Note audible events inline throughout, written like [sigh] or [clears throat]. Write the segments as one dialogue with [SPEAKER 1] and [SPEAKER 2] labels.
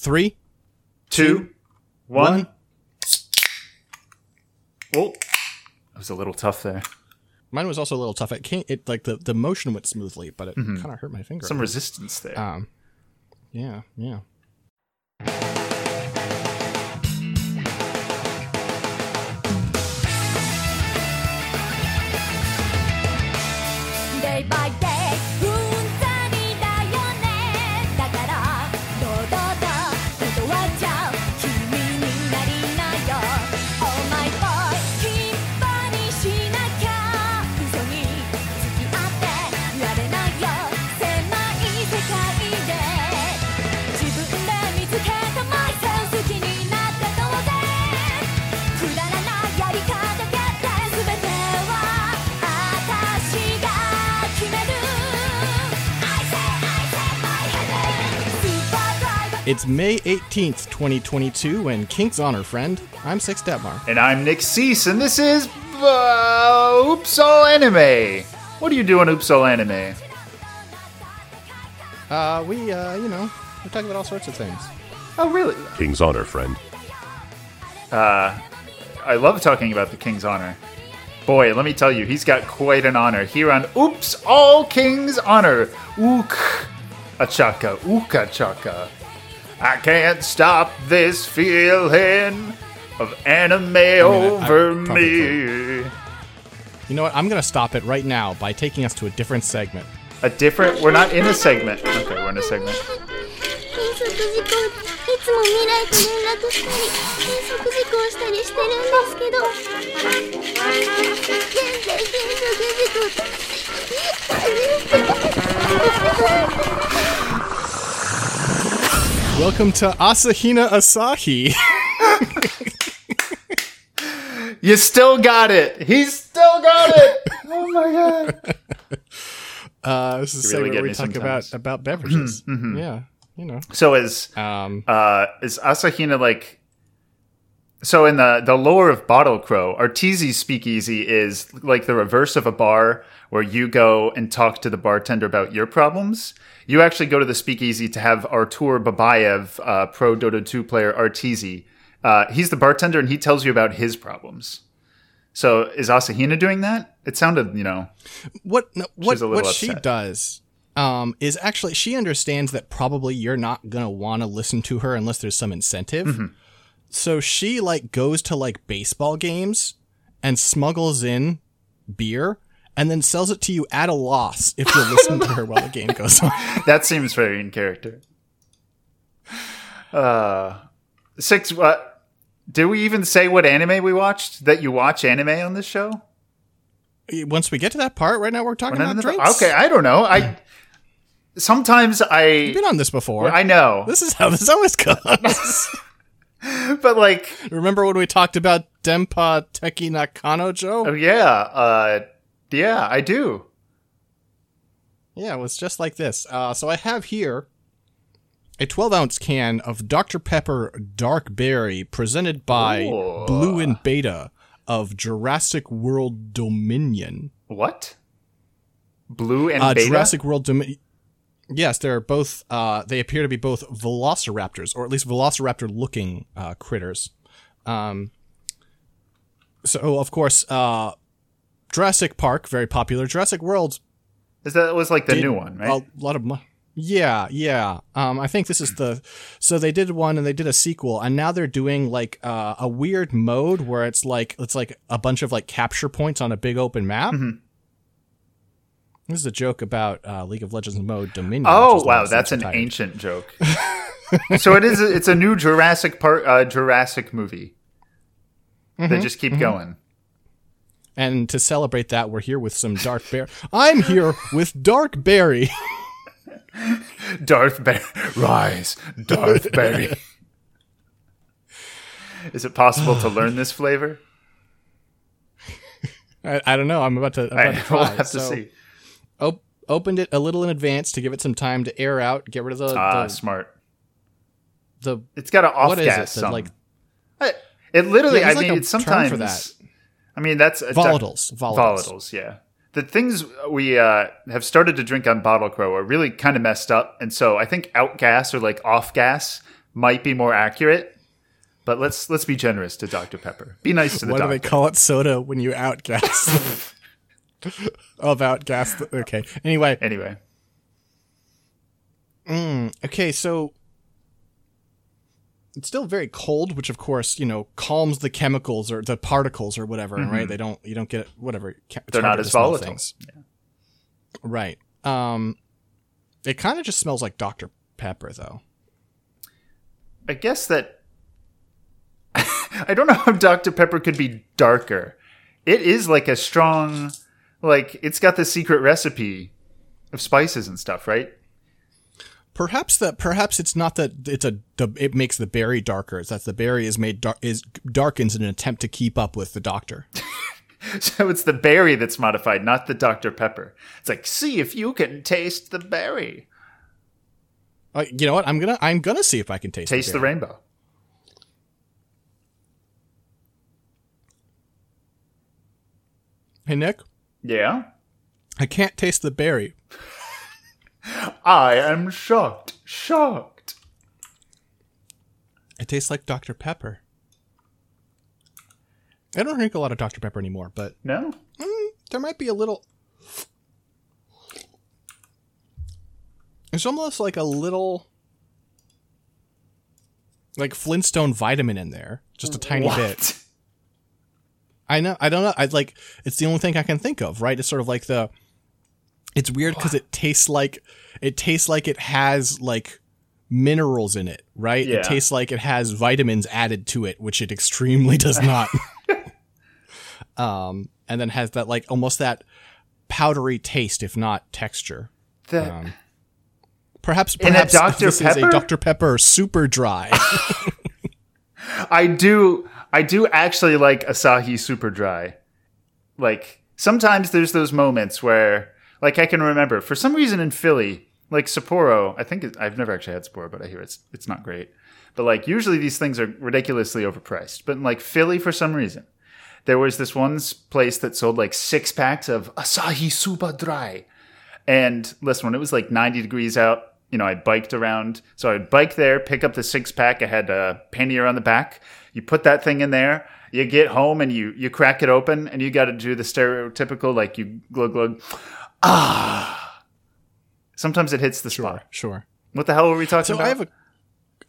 [SPEAKER 1] Three,
[SPEAKER 2] two, one.
[SPEAKER 1] one.
[SPEAKER 2] Oh, that was a little tough there.
[SPEAKER 1] Mine was also a little tough. It can't. It like the the motion went smoothly, but it kind of hurt my finger.
[SPEAKER 2] Some resistance there.
[SPEAKER 1] um, yeah, yeah. It's May eighteenth, twenty twenty two, and Kink's honor friend. I'm Six Detmar.
[SPEAKER 2] and I'm Nick Cease, and this is uh, Oops All Anime. What are you doing, Oops All Anime?
[SPEAKER 1] Uh, we uh, you know, we talk about all sorts of things.
[SPEAKER 2] Oh, really?
[SPEAKER 3] King's honor, friend.
[SPEAKER 2] I love talking about the King's honor. Boy, let me tell you, he's got quite an honor here on Oops All King's Honor. Ook a chaka, ooka chaka. I can't stop this feeling of anime
[SPEAKER 1] I
[SPEAKER 2] over
[SPEAKER 1] probably
[SPEAKER 2] me.
[SPEAKER 1] You know what? I'm gonna stop it right now by taking us to a different segment.
[SPEAKER 2] A different. We're not in a segment. Okay, we're in a segment. [laughs]
[SPEAKER 1] Welcome to Asahina Asahi.
[SPEAKER 2] You still got it. He's still got it. [laughs] Oh my god.
[SPEAKER 1] Uh, this is a
[SPEAKER 2] You really
[SPEAKER 1] segment where we talk
[SPEAKER 2] sometimes.
[SPEAKER 1] about about beverages. Yeah, you know.
[SPEAKER 2] So is
[SPEAKER 1] Um,
[SPEAKER 2] uh is Asahina like so in the the lore of Bottle Crow, Arteezy Speakeasy is like the reverse of a bar where you go and talk to the bartender about your problems. You actually go to the speakeasy to have Artur Babayev, uh, pro Dota 2 player Arteezy. Uh, he's the bartender and he tells you about his problems. So is Asahina doing that? It sounded, you know,
[SPEAKER 1] what no, what what she does um, is actually she understands that probably you're not gonna want to listen to her unless there's some incentive.
[SPEAKER 2] Mm-hmm.
[SPEAKER 1] So she like goes to like baseball games and smuggles in beer and then sells it to you at a loss if you [laughs] listen to her while the game goes on. [laughs]
[SPEAKER 2] that seems very in character. Uh, six. What? Did we even say what anime we watched? That you watch anime on this show?
[SPEAKER 1] Once we get to that part, right now we're talking
[SPEAKER 2] We're
[SPEAKER 1] about drinks.
[SPEAKER 2] Okay, I don't know. I sometimes
[SPEAKER 1] You've
[SPEAKER 2] I
[SPEAKER 1] been on this before.
[SPEAKER 2] I know,
[SPEAKER 1] This is how this always goes. [laughs] [laughs]
[SPEAKER 2] but like,
[SPEAKER 1] Remember when we talked about Denpa Teki na Kanojo?
[SPEAKER 2] oh yeah, uh, yeah, I do.
[SPEAKER 1] Yeah, it was just like this. Uh, so I have here a 12 ounce can of Dr. Pepper Dark Berry presented by
[SPEAKER 2] Ooh.
[SPEAKER 1] Blue and Beta of Jurassic World Dominion.
[SPEAKER 2] What? Blue and
[SPEAKER 1] Uh,
[SPEAKER 2] beta.
[SPEAKER 1] Jurassic World Dominion. Yes, they're both, uh, they appear to be both velociraptors, or at least velociraptor looking uh, critters. Um, so, of course, uh, Jurassic Park, very popular. Jurassic World
[SPEAKER 2] Is that was like the
[SPEAKER 1] did
[SPEAKER 2] new one, right?
[SPEAKER 1] A lot of. Yeah, yeah. Um, I think this is the. So they did one and they did a sequel, and now they're doing like uh, a weird mode where it's like it's like a bunch of like capture points on a big open map.
[SPEAKER 2] Mm-hmm.
[SPEAKER 1] This is a joke about uh, League of Legends mode Dominion.
[SPEAKER 2] Oh wow, that's an
[SPEAKER 1] subtitled.
[SPEAKER 2] ancient joke. [laughs] so it is. It's a new Jurassic Park, uh, Jurassic movie.
[SPEAKER 1] Mm-hmm,
[SPEAKER 2] They just keep going.
[SPEAKER 1] And to celebrate that, we're here with some Dark Bear. I'm here with Dark Berry. [laughs]
[SPEAKER 2] Darth Berry, rise, Darth Berry. [laughs] is it possible to learn this flavor?
[SPEAKER 1] I, I don't know. I'm about to. I'm
[SPEAKER 2] I
[SPEAKER 1] about to
[SPEAKER 2] will
[SPEAKER 1] try.
[SPEAKER 2] have to see.
[SPEAKER 1] Op- opened it a little in advance to give it some time to air out, get rid of the
[SPEAKER 2] Ah,
[SPEAKER 1] the,
[SPEAKER 2] smart.
[SPEAKER 1] the
[SPEAKER 2] It's got an off
[SPEAKER 1] what is
[SPEAKER 2] gas.
[SPEAKER 1] it? The, like
[SPEAKER 2] I- it literally.
[SPEAKER 1] Yeah,
[SPEAKER 2] I
[SPEAKER 1] there's
[SPEAKER 2] mean, it's sometimes
[SPEAKER 1] for that.
[SPEAKER 2] I mean, that's it's a-
[SPEAKER 1] volatiles, volatiles.
[SPEAKER 2] volatiles. Yeah, the things we uh, have started to drink on Bottle Crow are really kind of messed up, and so I think outgas or like off gas might be more accurate. But let's let's be generous to Dr Pepper. Be nice to the
[SPEAKER 1] Why do they call it soda when you outgas? [laughs] [laughs] [laughs] of gas. Okay. Anyway,
[SPEAKER 2] anyway,
[SPEAKER 1] okay, so it's still very cold, which of course you know calms the chemicals or the particles or whatever, right? They don't you don't get whatever. It's
[SPEAKER 2] Mm-hmm. They're not as volatile.
[SPEAKER 1] things. right? Um, it kind of just smells like Dr Pepper, though.
[SPEAKER 2] I guess that [laughs] I don't know how Dr Pepper could be darker. It is like a strong, like it's got the secret recipe of spices and stuff, right?
[SPEAKER 1] Perhaps that perhaps it's not that it's a it makes the berry darker. It's that the berry is made dar- is darkens in an attempt to keep up with the doctor. [laughs]
[SPEAKER 2] So it's the berry that's modified, not the Dr Pepper. It's like, see if you can taste the berry.
[SPEAKER 1] Uh, you know what? I'm gonna I'm gonna see if I can taste
[SPEAKER 2] Taste the
[SPEAKER 1] berry.
[SPEAKER 2] rainbow.
[SPEAKER 1] Hey Nick,
[SPEAKER 2] Yeah.
[SPEAKER 1] I can't taste the berry.
[SPEAKER 2] I am shocked. Shocked.
[SPEAKER 1] It tastes like Dr Pepper. I don't drink a lot of Dr Pepper anymore, but
[SPEAKER 2] No?
[SPEAKER 1] mm, there might be a little. It's almost like a little, like Flintstone vitamin in there, just a tiny bit. I know. I don't know. I like. It's the only thing I can think of. Right? It's sort of like the. It's weird because it tastes like it tastes like it has like minerals in it. Right?
[SPEAKER 2] Yeah.
[SPEAKER 1] It tastes like it has vitamins added to it, which it extremely does [laughs] not. um, and then has that like almost that powdery taste, if not texture.
[SPEAKER 2] That,
[SPEAKER 1] Um, Perhaps, perhaps
[SPEAKER 2] Dr.
[SPEAKER 1] this is a Dr Pepper super dry. [laughs]
[SPEAKER 2] I do I do actually like Asahi Super Dry. Like sometimes there's those moments where like I can remember for some reason in Philly, like Sapporo, I think it, I've never actually had Sapporo, but I hear it's it's not great. But like usually these things are ridiculously overpriced. But in like Philly for some reason, there was this one place that sold like six packs of Asahi Super Dry. And listen, when it was like 90 degrees out, you know, I biked around. So I'd bike there, pick up the six pack. I had a pannier on the back. You put that thing in there. You get home and you you crack it open, and you got to do the stereotypical like you glug glug. Ah. Sometimes it hits the spot.
[SPEAKER 1] sure.
[SPEAKER 2] What the hell were we talking
[SPEAKER 1] So
[SPEAKER 2] about?
[SPEAKER 1] I have a,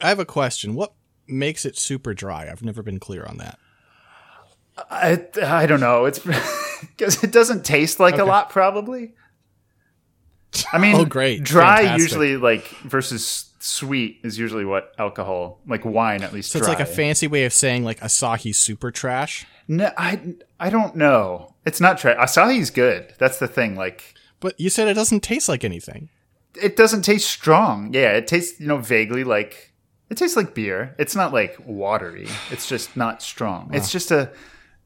[SPEAKER 1] I have a question. What makes it super dry? I've never been clear on that.
[SPEAKER 2] I, I don't know. It's [laughs] because it doesn't taste like a lot, probably. I mean,
[SPEAKER 1] Oh, great.
[SPEAKER 2] Dry
[SPEAKER 1] Fantastic.
[SPEAKER 2] usually like versus sweet is usually what alcohol, like wine, at least.
[SPEAKER 1] So it's like a fancy way of saying like Asahi super trash.
[SPEAKER 2] No, I I don't know. It's not trash. Asahi's good. That's the thing. Like
[SPEAKER 1] But you said it doesn't taste like anything.
[SPEAKER 2] it doesn't taste strong. Yeah, it tastes you know vaguely like it tastes like beer. It's not like watery. It's just not strong. It's just a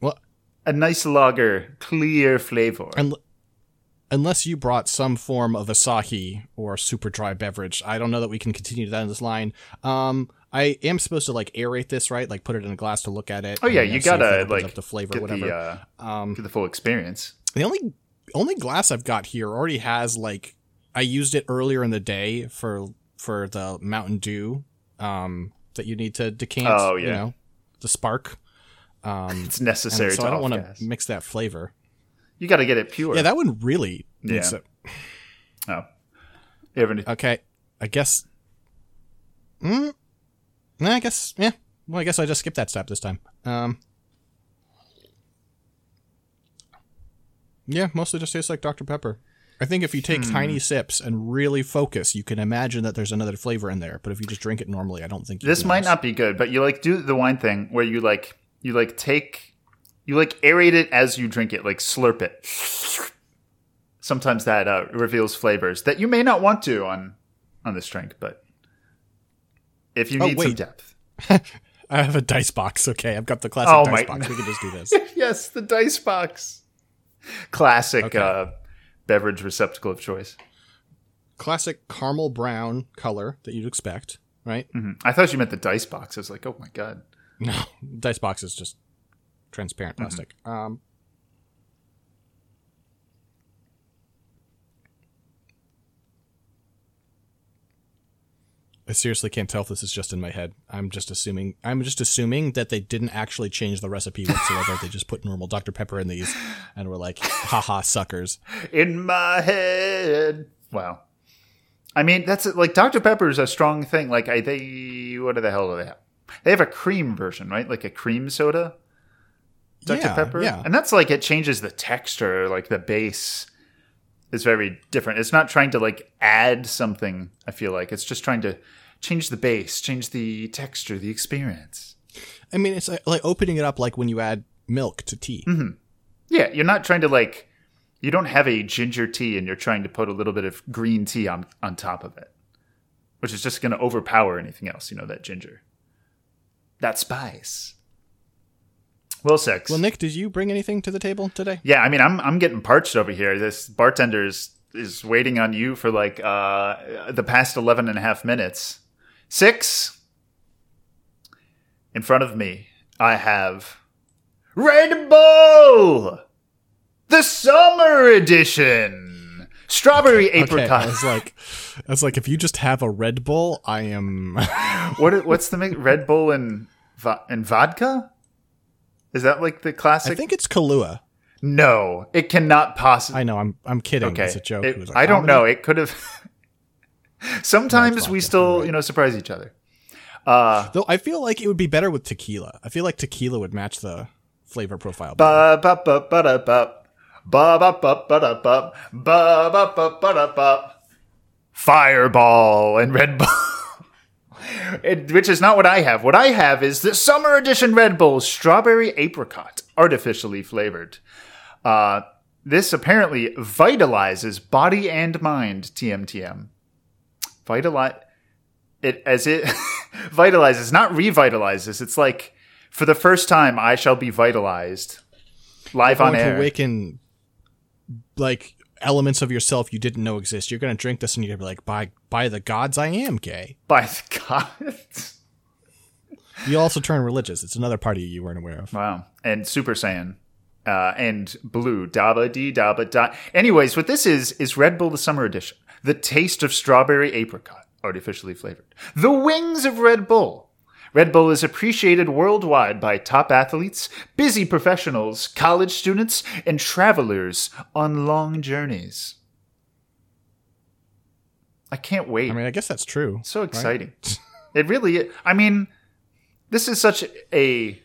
[SPEAKER 1] Well,
[SPEAKER 2] a nice lager, clear flavor.
[SPEAKER 1] un- unless you brought some form of Asahi or super dry beverage, I don't know that we can continue down this line. Um, I am supposed to like aerate this, right? Like put it in a glass to look at it.
[SPEAKER 2] Oh yeah,
[SPEAKER 1] and,
[SPEAKER 2] you gotta like
[SPEAKER 1] up the flavor, whatever.
[SPEAKER 2] the uh,
[SPEAKER 1] um,
[SPEAKER 2] get the full experience.
[SPEAKER 1] The only only glass I've got here already has like I used it earlier in the day for for the Mountain Dew um that you need to decant,
[SPEAKER 2] Oh,
[SPEAKER 1] you
[SPEAKER 2] yeah.
[SPEAKER 1] know, the spark. Um [laughs]
[SPEAKER 2] It's necessary.
[SPEAKER 1] so
[SPEAKER 2] to
[SPEAKER 1] I don't want to mix that flavor.
[SPEAKER 2] You got to get it pure.
[SPEAKER 1] Yeah, that one really
[SPEAKER 2] Yeah.
[SPEAKER 1] it.
[SPEAKER 2] oh, you have any?
[SPEAKER 1] Okay. I guess mm, I guess yeah. Well, I guess I just skipped that step this time. Um Yeah, mostly just tastes like Dr. Pepper. I think if you take
[SPEAKER 2] Hmm.
[SPEAKER 1] tiny sips and really focus, you can imagine that there's another flavor in there. But if you just drink it normally, I don't think you
[SPEAKER 2] this might not be good, but you like do the wine thing where you like you like take you like aerate it as you drink it, like slurp it. Sometimes that uh, reveals flavors that you may not want to on on this drink, but if you
[SPEAKER 1] Oh,
[SPEAKER 2] need some depth, [laughs]
[SPEAKER 1] I have a dice box. Okay, I've got the classic
[SPEAKER 2] Oh
[SPEAKER 1] dice
[SPEAKER 2] my-
[SPEAKER 1] box. We can just do this. [laughs]
[SPEAKER 2] yes, the dice box, classic
[SPEAKER 1] Okay.
[SPEAKER 2] uh, beverage receptacle of choice.
[SPEAKER 1] classic caramel brown color that you'd expect, right?
[SPEAKER 2] Mm-hmm. I thought you meant the dice box. I was like, oh my god.
[SPEAKER 1] No, dice box is just transparent
[SPEAKER 2] Mm-hmm.
[SPEAKER 1] plastic. Um, I seriously can't tell if this is just in my head. I'm just assuming. I'm just assuming that they didn't actually change the recipe whatsoever. they just put normal Dr Pepper in these, and were like, "Haha, suckers."
[SPEAKER 2] in my head. Wow. I mean, that's like Dr. Pepper is a strong thing. Like, I they what the hell do they have? They have a cream version, right? Like a cream soda. Dr.
[SPEAKER 1] Yeah,
[SPEAKER 2] Pepper.
[SPEAKER 1] yeah.
[SPEAKER 2] And that's like it changes the texture, like the base is very different. It's not trying to like add something, I feel like. It's just trying to change the base, change the texture, the experience.
[SPEAKER 1] I mean, it's like, like opening it up like when you add milk to tea. Mm-hmm.
[SPEAKER 2] Yeah, you're not trying to like you don't have a ginger tea and you're trying to put a little bit of green tea on on top of it. Which is just going to overpower anything else, you know, that ginger. That spice. Well, six.
[SPEAKER 1] Well, Nick, did you bring anything to the table today?
[SPEAKER 2] yeah, I mean, I'm I'm getting parched over here. This bartender is, is waiting on you for like uh the past 11 and a half minutes. 6 In front of me, I have Red Bull! The summer edition! Strawberry
[SPEAKER 1] Okay,
[SPEAKER 2] apricot.
[SPEAKER 1] I was like, I was like, if you just have a Red Bull, I am. [laughs]
[SPEAKER 2] what what's the mix? Red Bull and and vodka? Is that like the classic?
[SPEAKER 1] I think it's Kahlua.
[SPEAKER 2] no, it cannot possibly.
[SPEAKER 1] I know. I'm. I'm kidding.
[SPEAKER 2] Okay,
[SPEAKER 1] It's a joke.
[SPEAKER 2] It-
[SPEAKER 1] It a
[SPEAKER 2] I don't know. It could have. [laughs] Sometimes we still,
[SPEAKER 1] right.
[SPEAKER 2] you know, surprise each other. Uh,
[SPEAKER 1] Though I feel like it would be better with tequila. I feel like tequila would match the flavor profile.
[SPEAKER 2] ba ba ba ba da ba ba ba ba ba da ba ba ba ba ba da ba. Fireball and Red Bull. [laughs] It, which is not what I have. What I have is the summer edition Red Bull strawberry apricot, artificially flavored. Uh, this apparently vitalizes body and mind. TMTM. Vitalize it as it [laughs] vitalizes, not revitalizes. It's like for the first time, I shall be vitalized live on air.
[SPEAKER 1] awaken like elements of yourself you didn't know exist. You're gonna drink this and you're gonna be like, by by the gods, I am gay.
[SPEAKER 2] by the gods. [laughs]
[SPEAKER 1] You also turn religious. It's another part of you you weren't aware of.
[SPEAKER 2] Wow. And Super Saiyan. Uh, and blue. Daba dee daba da. Anyways, what this is, is Red Bull the Summer Edition. The taste of strawberry apricot, artificially flavored. The wings of Red Bull. Red Bull is appreciated worldwide by top athletes, busy professionals, college students, and travelers on long journeys. I can't wait.
[SPEAKER 1] I mean, I guess that's true.
[SPEAKER 2] So exciting. it really I mean, this is such a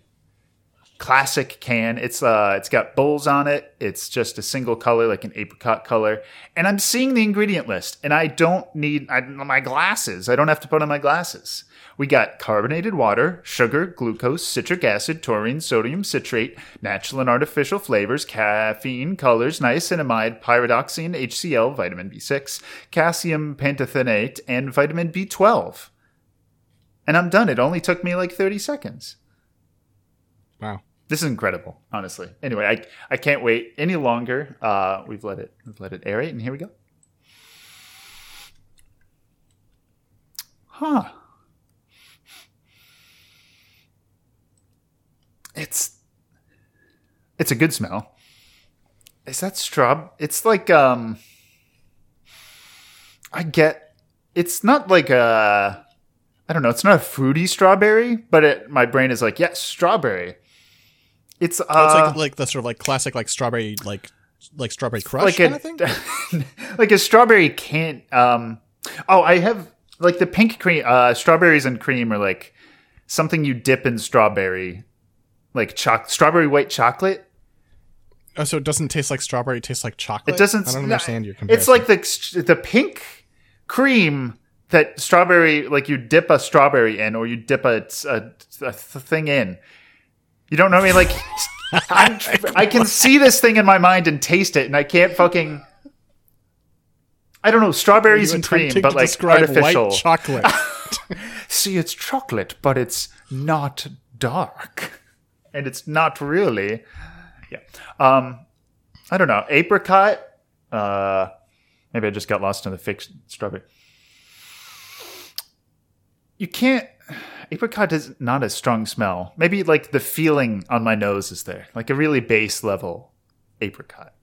[SPEAKER 2] classic can. It's uh it's got bowls on it. It's just a single color like an apricot color. And I'm seeing the ingredient list and I don't need I, my glasses. I don't have to put on my glasses. We got carbonated water, sugar, glucose, citric acid, taurine, sodium citrate, natural and artificial flavors, caffeine, colors, niacinamide, pyridoxine, HCl, vitamin B6, calcium pantothenate, and vitamin B12. And I'm done. It only took me like 30 seconds.
[SPEAKER 1] Wow.
[SPEAKER 2] This is incredible, honestly. Anyway, I I can't wait any longer. Uh, we've let it we've let it aerate, and here we go. Huh. It's it's a good smell. Is that straw? It's like um. I get. It's not like a. I don't know. It's not a fruity strawberry, but it, my brain is like, yes, strawberry. It's uh,
[SPEAKER 1] Oh, it's like like the sort of like classic like strawberry like like strawberry crush
[SPEAKER 2] like
[SPEAKER 1] kind
[SPEAKER 2] a
[SPEAKER 1] of thing. [laughs]
[SPEAKER 2] like a strawberry can't. Um, oh, I have like the pink cream. Uh, strawberries and cream are like something you dip in strawberry, like choc strawberry white chocolate.
[SPEAKER 1] Oh, so it doesn't taste like strawberry. It tastes like chocolate.
[SPEAKER 2] It doesn't.
[SPEAKER 1] I don't understand your comparison.
[SPEAKER 2] It's like the the pink cream that strawberry, like you dip a strawberry in, or you dip a, a, a thing in. You don't know what I mean? Like, [laughs] I can see this thing in my mind and taste it, and I can't fucking. I don't know strawberries and cream, but like artificial.
[SPEAKER 1] chocolate. [laughs] [laughs]
[SPEAKER 2] see, it's chocolate, but it's not dark, and it's not really. Yeah. Um, I don't know. Apricot. Uh, maybe I just got lost in the fake strawberry. You can't. Apricot is not a strong smell. Maybe like the feeling on my nose is there, like a really base level apricot.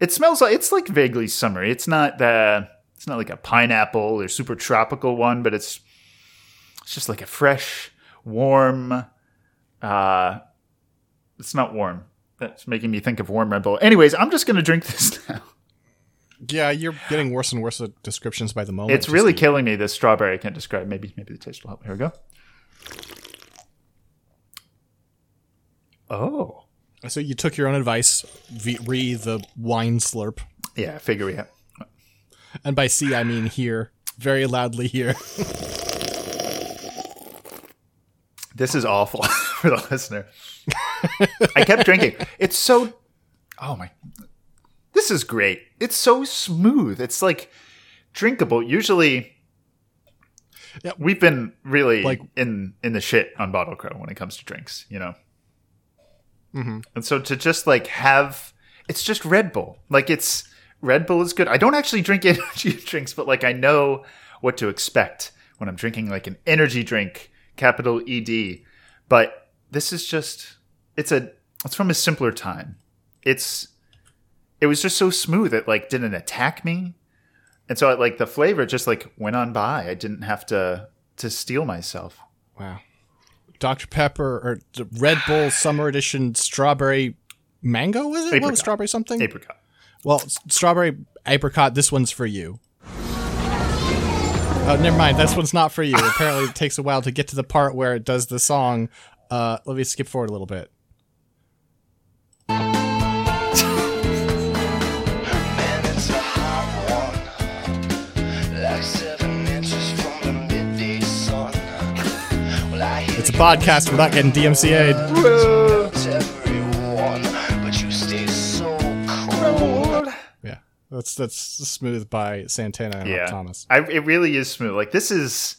[SPEAKER 2] It smells like it's like vaguely summery. It's not the it's not like a pineapple or super tropical one, but it's it's just like a fresh, warm. Uh, it's not warm. That's making me think of warm Red Bull. Anyways, I'm just gonna drink [laughs] this now.
[SPEAKER 1] Yeah, you're getting worse and worse at descriptions by the moment.
[SPEAKER 2] It's really killing me. This strawberry I can't describe. Maybe maybe the taste will help. Here we go. Oh,
[SPEAKER 1] So you took your own advice, re the wine slurp,
[SPEAKER 2] yeah. Figure we have.
[SPEAKER 1] and by C I mean here, very loudly here.
[SPEAKER 2] This is awful [laughs] for the listener. I kept drinking. It's so. Oh my. This is great. It's so smooth. It's like drinkable. Usually,
[SPEAKER 1] Yeah.
[SPEAKER 2] we've been really
[SPEAKER 1] Like-
[SPEAKER 2] in in the shit on Bottle Crow when it comes to drinks. You know. Mm-hmm. And so to just like have, it's just Red Bull. Like it's Red Bull is good. I don't actually drink [laughs] energy drinks, but like I know what to expect when I'm drinking like an energy drink, capital ED. But this is just it's a it's from a simpler time. It's it was just so smooth it like didn't attack me. And so I, like the flavor just like went on by. I didn't have to to steel myself.
[SPEAKER 1] Wow. Dr. Pepper or the Red Bull [sighs] Summer Edition Strawberry Mango, was it? What
[SPEAKER 2] Apricot.
[SPEAKER 1] was strawberry something?
[SPEAKER 2] Apricot.
[SPEAKER 1] Well, strawberry apricot, this one's for you. Oh, never mind. This one's not for you. Apparently, it takes a while to get to the part where it does the song. Uh, let me skip forward a little bit.
[SPEAKER 3] It's a hot one. Like seven inches from the midday sun. Well, I hear
[SPEAKER 1] It's a podcast. We're not getting DMCA'd.
[SPEAKER 3] it's but you stay so.
[SPEAKER 1] Yeah, that's that's smooth by Santana and
[SPEAKER 2] Yeah.
[SPEAKER 1] Thomas.
[SPEAKER 2] I, it really is smooth. Like this is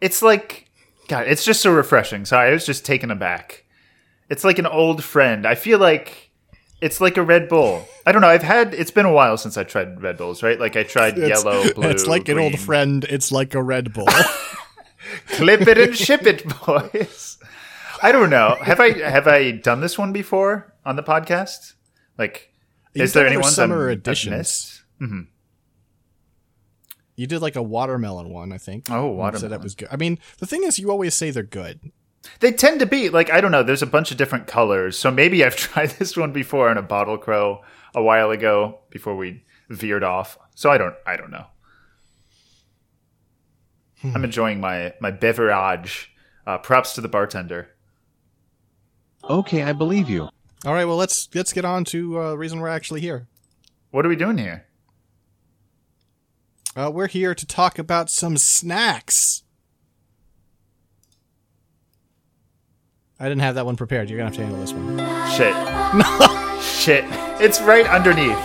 [SPEAKER 2] it's like God, it's just so refreshing. Sorry, I was just taken aback. It's like an old friend. I feel like it's like a Red Bull. I don't know. I've had. It's been a while since I tried Red Bulls. Right? Like I tried
[SPEAKER 1] It's-
[SPEAKER 2] yellow, blue. [laughs]
[SPEAKER 1] It's like an old friend. It's like a Red Bull. [laughs] [laughs]
[SPEAKER 2] Clip it and ship it, boys. I don't know. Have I have I done this one before on the podcast? Like,
[SPEAKER 1] You've
[SPEAKER 2] is there
[SPEAKER 1] done
[SPEAKER 2] any
[SPEAKER 1] summer
[SPEAKER 2] I'm-
[SPEAKER 1] editions.
[SPEAKER 2] missed? Mm-hmm.
[SPEAKER 1] You did like a watermelon one, I think.
[SPEAKER 2] Oh,
[SPEAKER 1] You Said that was good. I mean, the thing is, you always say they're good.
[SPEAKER 2] They tend to be like I don't know. There's a bunch of different colors, so maybe I've [laughs] tried this one before in a bottle crow a while ago before we veered off. So I don't. I don't know. I'm enjoying my my beverage. Uh, props to the bartender.
[SPEAKER 4] Okay, I believe you.
[SPEAKER 1] All right, well let's let's get on to uh, the reason we're actually here.
[SPEAKER 2] What are we doing here?
[SPEAKER 1] Uh, we're here to talk about some snacks. I didn't have that one prepared. You're gonna have to handle this one.
[SPEAKER 2] Shit. No. [laughs] Shit. It's right underneath.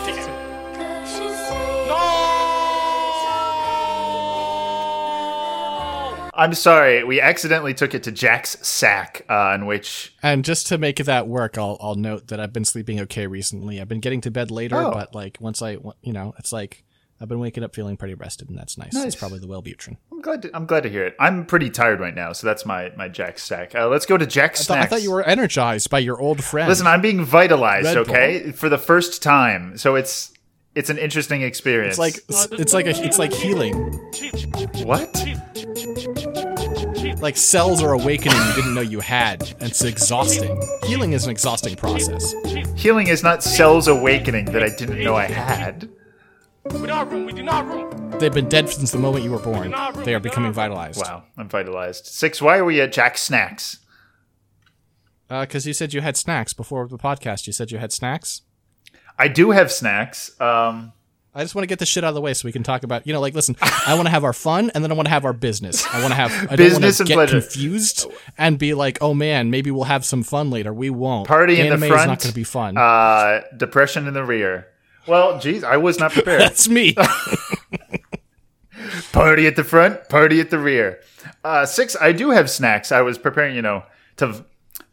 [SPEAKER 2] I'm sorry. We accidentally took it to Jack's sack, uh, in which
[SPEAKER 1] And just to make that work, I'll I'll note that I've been sleeping okay recently. I've been getting to bed later,
[SPEAKER 2] Oh.
[SPEAKER 1] but like once I, you know, it's like I've been waking up feeling pretty rested, and that's nice.
[SPEAKER 2] Nice.
[SPEAKER 1] It's probably the Wellbutrin.
[SPEAKER 2] I'm glad. To, I'm glad to hear it. I'm pretty tired right now, so that's my my Jack Stack. Uh, let's go to Jack's
[SPEAKER 1] I thought, I thought you were energized by your old friend.
[SPEAKER 2] Listen, I'm being vitalized,
[SPEAKER 1] Red Bull.
[SPEAKER 2] okay, for the first time. So it's it's an interesting experience.
[SPEAKER 1] it's like it's like a it's like healing.
[SPEAKER 2] what?
[SPEAKER 1] Like cells are awakening you didn't know you had. And it's exhausting. Healing is an exhausting process.
[SPEAKER 2] Healing is not cells awakening that I didn't know I had.
[SPEAKER 5] We not room. We do not room.
[SPEAKER 1] They've been dead since the moment you were born. They are becoming vitalized.
[SPEAKER 2] Wow, I'm vitalized. Six. Why are we at Jack's snacks?
[SPEAKER 1] Because Uh, you said you had snacks before the podcast. You said you had snacks.
[SPEAKER 2] I do have snacks. Um,
[SPEAKER 1] I just want to get this shit out of the way so we can talk about, you know, like, listen, I want to have our fun and then I want to have our business. I want to have, I
[SPEAKER 2] Business
[SPEAKER 1] don't
[SPEAKER 2] and
[SPEAKER 1] want to get
[SPEAKER 2] pleasure.
[SPEAKER 1] confused and be like, oh man, maybe we'll have some fun later. We won't.
[SPEAKER 2] party in the front.
[SPEAKER 1] is not going to be fun.
[SPEAKER 2] Uh, depression in the rear. Well, geez, I was not prepared. [laughs]
[SPEAKER 1] That's me. [laughs]
[SPEAKER 2] party at the front, party at the rear. Uh, six. I do have snacks. I was preparing, you know, to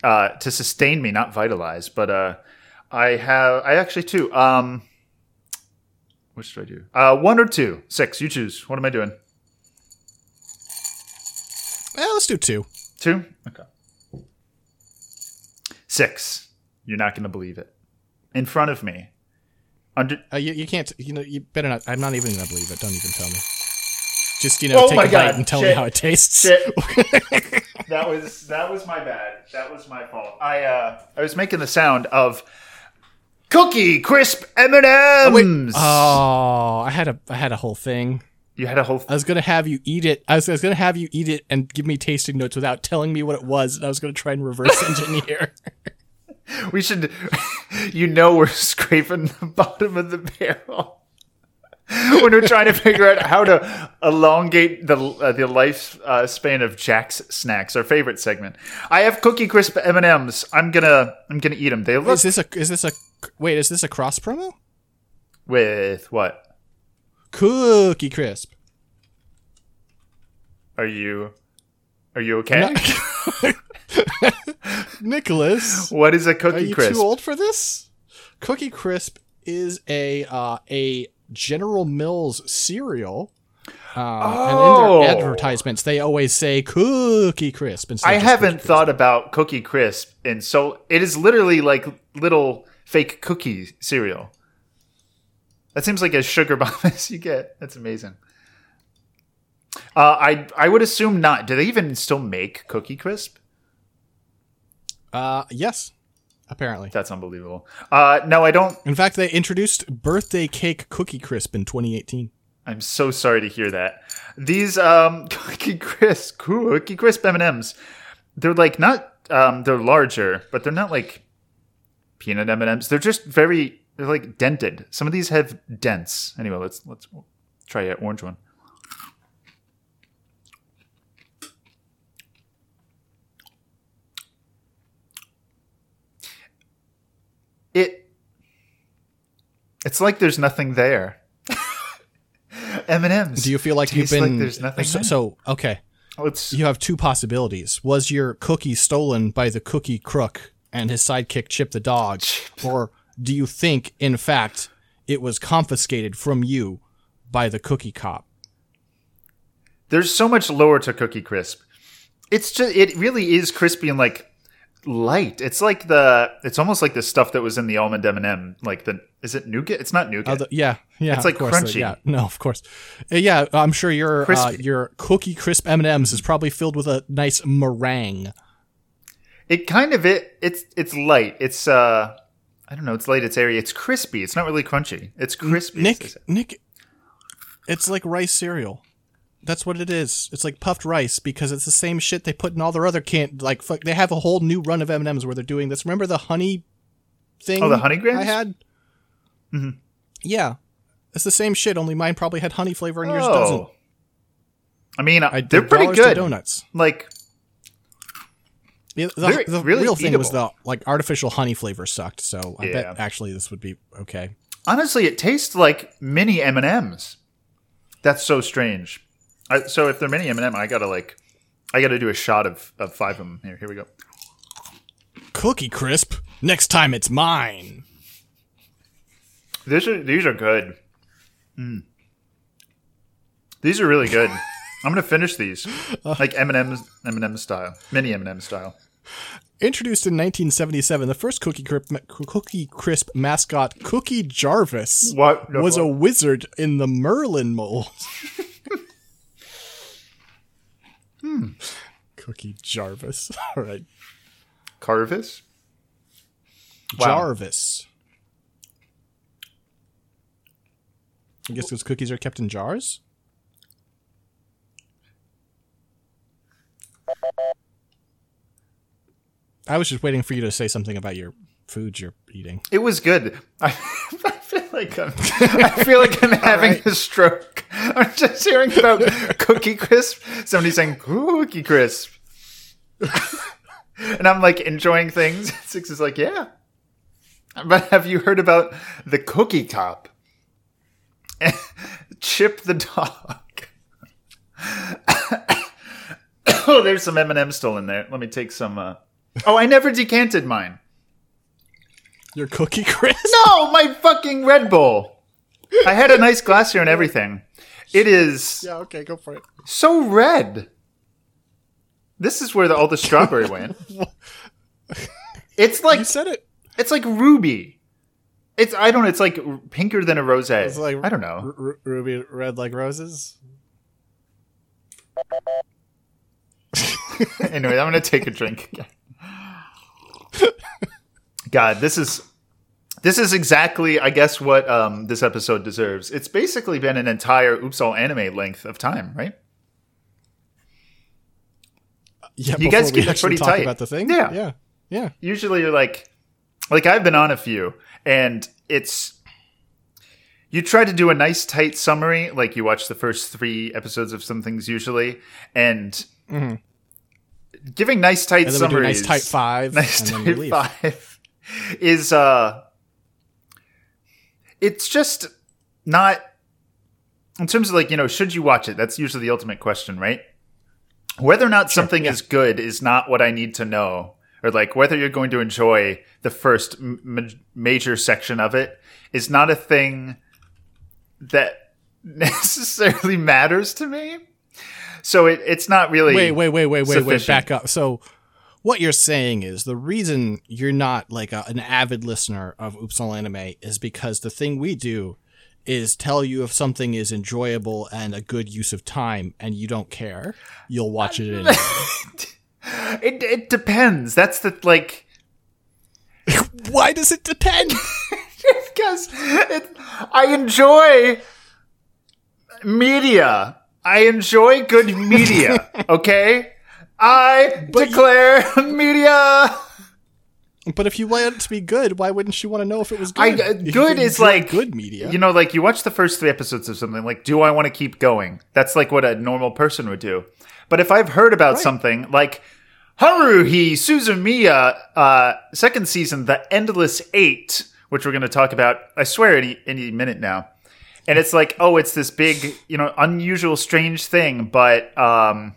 [SPEAKER 2] uh, to sustain me, not vitalize. But uh, I have. I actually two. Um, which do I do? Uh, one or two? Six. You choose. What am I doing?
[SPEAKER 1] well, let's do two.
[SPEAKER 2] Two. Okay. Six. You're not going to believe it. In front of me Under
[SPEAKER 1] Uh, you, you can't. You know. You better not. I'm not even gonna believe it. Don't even tell me. Just you know,
[SPEAKER 2] Oh
[SPEAKER 1] take a bite and tell
[SPEAKER 2] shit,
[SPEAKER 1] me how it tastes.
[SPEAKER 2] shit. [laughs] that was that was my bad. That was my fault. I uh I was making the sound of cookie crisp M and M's.
[SPEAKER 1] Oh, I had a I had a whole thing.
[SPEAKER 2] You had a whole.
[SPEAKER 1] I was gonna have you eat it. I was, I was gonna have you eat it and give me tasting notes without telling me what it was. And I was gonna try and reverse [laughs] engineer. [laughs]
[SPEAKER 2] We should. [laughs] You know, we're [laughs] scraping the bottom of the barrel when we're trying to figure out how to elongate the uh, the life uh, span of Jack's snacks, our favorite segment. I have cookie crisp M and M's. I'm gonna I'm gonna eat them. They look
[SPEAKER 1] is this a is this a wait? Is this a cross promo?
[SPEAKER 2] with what?
[SPEAKER 1] Cookie crisp.
[SPEAKER 2] Are you are you okay? [laughs]
[SPEAKER 1] Nicholas,
[SPEAKER 2] what is a
[SPEAKER 1] are
[SPEAKER 2] cookie
[SPEAKER 1] you
[SPEAKER 2] crisp?
[SPEAKER 1] too old for this? Cookie crisp is a uh, a General Mills cereal. And
[SPEAKER 2] Oh.
[SPEAKER 1] in their advertisements, they always say Cookie Crisp. Instead
[SPEAKER 2] I haven't thought about cookie crisp, and so it is literally like little fake cookie cereal. That seems like as sugar [laughs] bomb as you get. That's amazing. Uh, I I would assume not. Do they even still make cookie crisp?
[SPEAKER 1] Uh, yes, apparently.
[SPEAKER 2] That's unbelievable. Uh, no, I don't.
[SPEAKER 1] In fact, they introduced birthday cake Cookie Crisp in 2018.
[SPEAKER 2] I'm so sorry to hear that. These um, [laughs] cookie crisp, cookie crisp M and M's, they're like not um, they're larger, but they're not like peanut M and M's. They're just very they're like dented. Some of these have dents. Anyway, let's let's try an orange one. It it's like there's nothing there. [laughs] M and M's.
[SPEAKER 1] Do you feel like you've
[SPEAKER 2] Tastes like
[SPEAKER 1] been
[SPEAKER 2] there's nothing
[SPEAKER 1] so,
[SPEAKER 2] there.
[SPEAKER 1] so? Okay, oh,
[SPEAKER 2] It's
[SPEAKER 1] you have two possibilities. Was your cookie stolen by the cookie crook and his sidekick Chip the dog, or do you think, in fact, it was confiscated from you by the cookie cop?
[SPEAKER 2] there's so much lower to Cookie Crisp. It's just it really is crispy and like light. It's like the it's almost like the stuff that was in the almond M and m Like the is it nougat? It's not nougat.
[SPEAKER 1] Oh, the, yeah, yeah.
[SPEAKER 2] It's like
[SPEAKER 1] course, uh,
[SPEAKER 2] crunchy.
[SPEAKER 1] yeah, no, of course. Uh, yeah, I'm sure your uh, your cookie crisp M and M's is probably filled with a nice meringue.
[SPEAKER 2] it kind of it it's it's light. It's uh I don't know. It's light. It's airy. It's crispy. It's not really crunchy. It's crispy.
[SPEAKER 1] Nick. Nick, it's like rice cereal. That's what it is. It's like puffed rice because it's the same shit they put in all their other can't Like fuck, they have a whole new run of M and M's where they're doing this. Remember the honey thing?
[SPEAKER 2] Oh, the honey grahams?
[SPEAKER 1] I had. Mm-hmm. Yeah, it's the same shit. Only mine probably had honey flavor and yours doesn't.
[SPEAKER 2] Oh. I mean,
[SPEAKER 1] I
[SPEAKER 2] they're pretty good.
[SPEAKER 1] donuts.
[SPEAKER 2] Like
[SPEAKER 1] Yeah, the, the
[SPEAKER 2] really
[SPEAKER 1] real thing was the like artificial honey flavor sucked. So I
[SPEAKER 2] Yeah.
[SPEAKER 1] bet actually this would be okay.
[SPEAKER 2] honestly, it tastes like mini M and M's. That's so strange. I, so if they're mini M and M, I gotta like, I gotta do a shot of, of five of them. Here, here we go.
[SPEAKER 1] Cookie crisp. Next time it's mine.
[SPEAKER 2] These are these are good. Mm. These are really good. [laughs] I'm gonna finish these like M and M's M and M style, mini M and M style.
[SPEAKER 1] Introduced in 1977, the first Cookie Crisp, Cookie Crisp mascot, Cookie Jarvis,
[SPEAKER 2] What the
[SPEAKER 1] was a wizard in the Merlin mold. [laughs] Hmm. Cookie Jarvis. [laughs] All right.
[SPEAKER 2] Carvis. Wow.
[SPEAKER 1] Jarvis. I guess those cookies are kept in jars? I was just waiting for you to say something about your foods you're eating.
[SPEAKER 2] It was good. [laughs] I, I feel like I'm. [laughs] I feel like I'm [laughs] having a stroke. [laughs] I'm just hearing about Cookie Crisp. Somebody saying Cookie Crisp, and I'm like enjoying things. Six is like, yeah. But have you heard about the Cookie Cop? Chip the dog. oh, there's some M and M still in there. Let me take some. Uh... Oh, I never decanted mine.
[SPEAKER 1] Your Cookie Crisp?
[SPEAKER 2] No, my fucking Red Bull. I had a nice glass here and everything. It is
[SPEAKER 1] Yeah, okay, go for it.
[SPEAKER 2] so red. This is where the, all the strawberry [laughs] went. It's
[SPEAKER 1] You
[SPEAKER 2] like
[SPEAKER 1] said it.
[SPEAKER 2] it's like ruby. It's I don't know. It's like pinker than a rose.
[SPEAKER 1] It's like
[SPEAKER 2] I don't know.
[SPEAKER 1] R- ruby red like roses. [laughs]
[SPEAKER 2] anyway, I'm gonna take a drink again. [laughs] God, this is this is exactly, I guess, what um, this episode deserves. It's basically been an entire Oops All Anime length of time, right?
[SPEAKER 1] Yeah,
[SPEAKER 2] You guys it pretty tight.
[SPEAKER 1] about the thing.
[SPEAKER 2] Yeah.
[SPEAKER 1] yeah, yeah.
[SPEAKER 2] Usually, you're like, like I've been on a few, and it's you try to do a nice tight summary, like you watch the first three episodes of some things usually, and giving nice tight
[SPEAKER 1] Mm-hmm. And then we do a
[SPEAKER 2] summaries,
[SPEAKER 1] nice tight five,
[SPEAKER 2] nice
[SPEAKER 1] and then we
[SPEAKER 2] tight five is uh it's just not in terms of like you know should you watch it? That's usually the ultimate question right? Whether or not something is good is not what i need to know or like whether you're going to enjoy the first ma- major section of it is not a thing that [laughs] necessarily matters to me. So it, it's not really
[SPEAKER 1] Wait, wait, wait, wait, wait, wait. Back up. So, what you're saying is the reason you're not like a, an avid listener of Oops All Anime is because the thing we do is tell you if something is enjoyable and a good use of time, and you don't care. You'll watch it anyway. [laughs]
[SPEAKER 2] it, it depends that's the like [laughs]
[SPEAKER 1] Why does it depend? [laughs]
[SPEAKER 2] because it, I enjoy media. I enjoy good media. Okay, I declare media.
[SPEAKER 1] but if you want it to be good, why wouldn't you want to know if it was good? You
[SPEAKER 2] good is like
[SPEAKER 1] good media.
[SPEAKER 2] You know, like you watch the first three episodes of something. Like, do I want to keep going? That's like what a normal person would do. But if I've heard about something like Haruhi Suzumiya, uh, second season, The Endless Eight, which we're going to talk about, I swear, any, any minute now. And it's like, oh, it's this big, you know, unusual, strange thing, but um,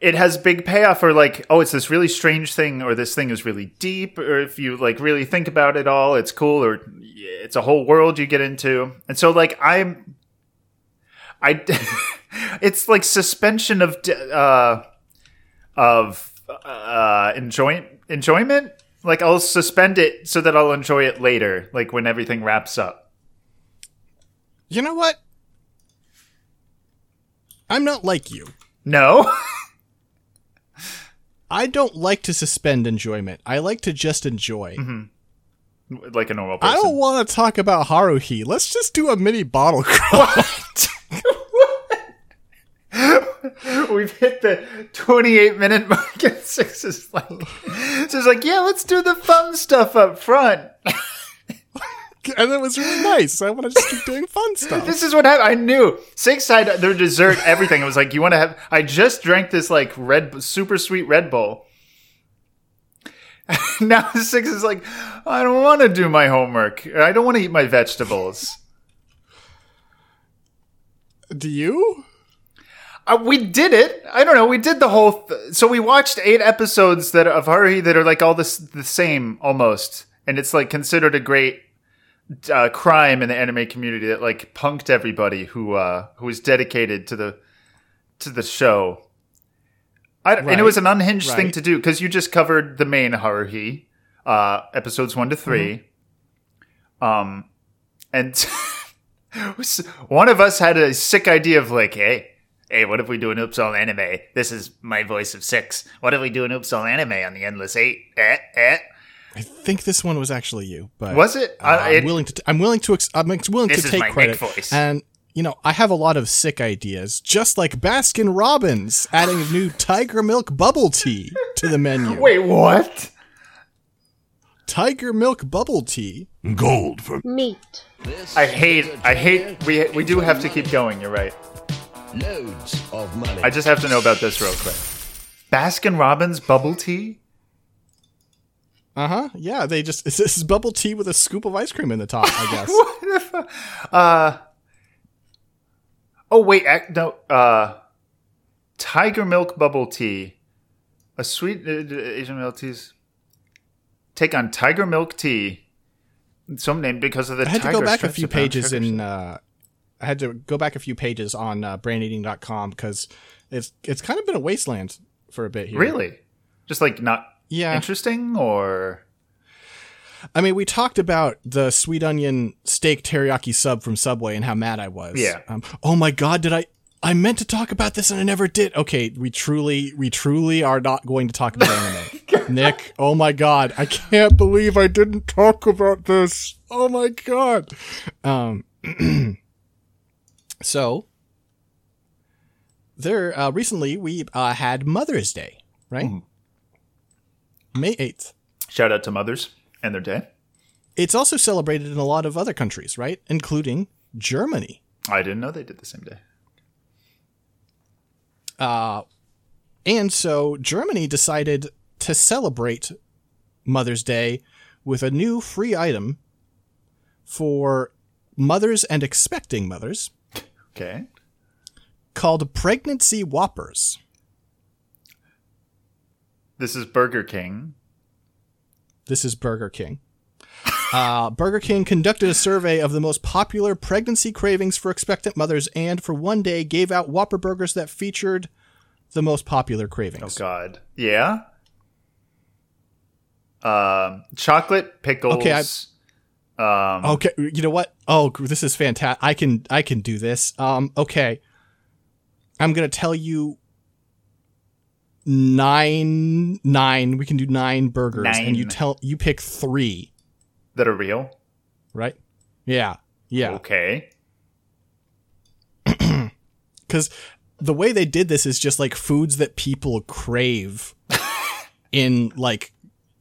[SPEAKER 2] it has big payoff or like, oh, it's this really strange thing, or this thing is really deep, or if you like really think about it all, it's cool, or it's a whole world you get into. And so, like, I'm, I, [laughs] it's like suspension of, uh, of uh, enjoy enjoyment. Like, I'll suspend it so that I'll enjoy it later, like when everything wraps up.
[SPEAKER 1] you know what? I'm not like you.
[SPEAKER 2] No. [laughs]
[SPEAKER 1] I don't like to suspend enjoyment. I like to just enjoy. Mm-hmm.
[SPEAKER 2] like a normal person.
[SPEAKER 1] I don't want to talk about Haruhi. Let's just do a mini bottle [laughs] crawl. What? [laughs]
[SPEAKER 2] We've hit the 28 minute mark and six is like, so it's like, yeah, let's do the fun stuff up front. [laughs] [laughs]
[SPEAKER 1] and it was really nice. I want to just keep doing fun [laughs] stuff.
[SPEAKER 2] This is what happened. I knew six had their dessert, everything. It was like, you want to have, I just drank this like red, super sweet Red Bull. [laughs] now six is like, I don't want to do my homework. I don't want to eat my vegetables.
[SPEAKER 1] Do you?
[SPEAKER 2] Uh, we did it. I don't know. We did the whole. Th- so we watched eight episodes that of Haruhi that are like all this the same almost, and it's like considered a great uh, crime in the anime community that like punked everybody who uh, who was dedicated to the to the show. I, don't- And it was an unhinged thing to do because you just covered the main Haruhi, uh, episodes one to 3 Um, and [laughs] one of us had a sick idea of like, hey, hey, what if we do an Oops All Anime? This is my voice of six. What if we do an Oops All Anime on the Endless Eight? Eh, eh.
[SPEAKER 1] I think this one was actually you, but
[SPEAKER 2] Was it?
[SPEAKER 1] uh,
[SPEAKER 2] Uh,
[SPEAKER 1] I'm
[SPEAKER 2] it-
[SPEAKER 1] willing to. T- I'm willing to. Ex- I'm ex- willing to take
[SPEAKER 2] my Nick
[SPEAKER 1] credit.
[SPEAKER 2] voice.
[SPEAKER 1] And you know, I have a lot of sick ideas, just like Baskin Robbins adding new [laughs] Tiger Milk bubble tea to the menu. [laughs]
[SPEAKER 2] Wait, what?
[SPEAKER 1] Tiger Milk bubble tea.
[SPEAKER 6] Gold for
[SPEAKER 7] Meat.
[SPEAKER 2] I hate. I hate. We we do have to keep going. You're right.
[SPEAKER 6] loads of money.
[SPEAKER 2] I just have to know about this real quick. Baskin Robbins bubble tea.
[SPEAKER 1] Uh huh. Yeah, they just it's, [laughs] this is bubble tea with a scoop of ice cream in the top. I [laughs] guess.
[SPEAKER 2] What fu- Uh. Oh wait, no. Uh, Tiger Milk bubble tea, a sweet uh, uh, Asian milk teas. Take on Tiger Milk tea. Some named because of the.
[SPEAKER 1] I had to go back a few pages in. Uh, I had to go back a few pages on uh, brandeating.com because it's it's kind of been a wasteland for a bit here.
[SPEAKER 2] Really? Just like not
[SPEAKER 1] Yeah.
[SPEAKER 2] interesting or
[SPEAKER 1] I mean, we talked about the sweet onion steak teriyaki sub from Subway and how mad I was.
[SPEAKER 2] Yeah.
[SPEAKER 1] Um, oh my god, did I? I meant to talk about this and I never did. Okay, we truly, we truly are not going to talk about [laughs] anime. Nick, oh my god, I can't believe I didn't talk about this. Oh my god. Um. [clears throat] so there, uh, recently we uh, had Mother's Day, right? May eighth.
[SPEAKER 2] Shout out to mothers and their day.
[SPEAKER 1] It's also celebrated in a lot of other countries, right? Including Germany.
[SPEAKER 2] I didn't know they did the same day.
[SPEAKER 1] Uh, and so Germany decided to celebrate Mother's Day with a new free item for mothers and expecting mothers
[SPEAKER 2] Okay.
[SPEAKER 1] called Pregnancy Whoppers.
[SPEAKER 2] This is Burger King.
[SPEAKER 1] This is Burger King. Uh, Burger King conducted a survey of the most popular pregnancy cravings for expectant mothers and for one day gave out Whopper burgers that featured the most popular cravings. Oh.
[SPEAKER 2] God. Yeah. Um, chocolate pickles.
[SPEAKER 1] Okay, I-
[SPEAKER 2] um,
[SPEAKER 1] Okay, you know what? Oh, this is fantastic. I can I can do this. Um, okay. I'm gonna tell you nine nine. We can do nine burgers, and you tell you pick three,
[SPEAKER 2] that are real.
[SPEAKER 1] right? Yeah, yeah.
[SPEAKER 2] Okay. [clears throat]
[SPEAKER 1] Because the way they did this is just like foods that people crave [laughs] in like,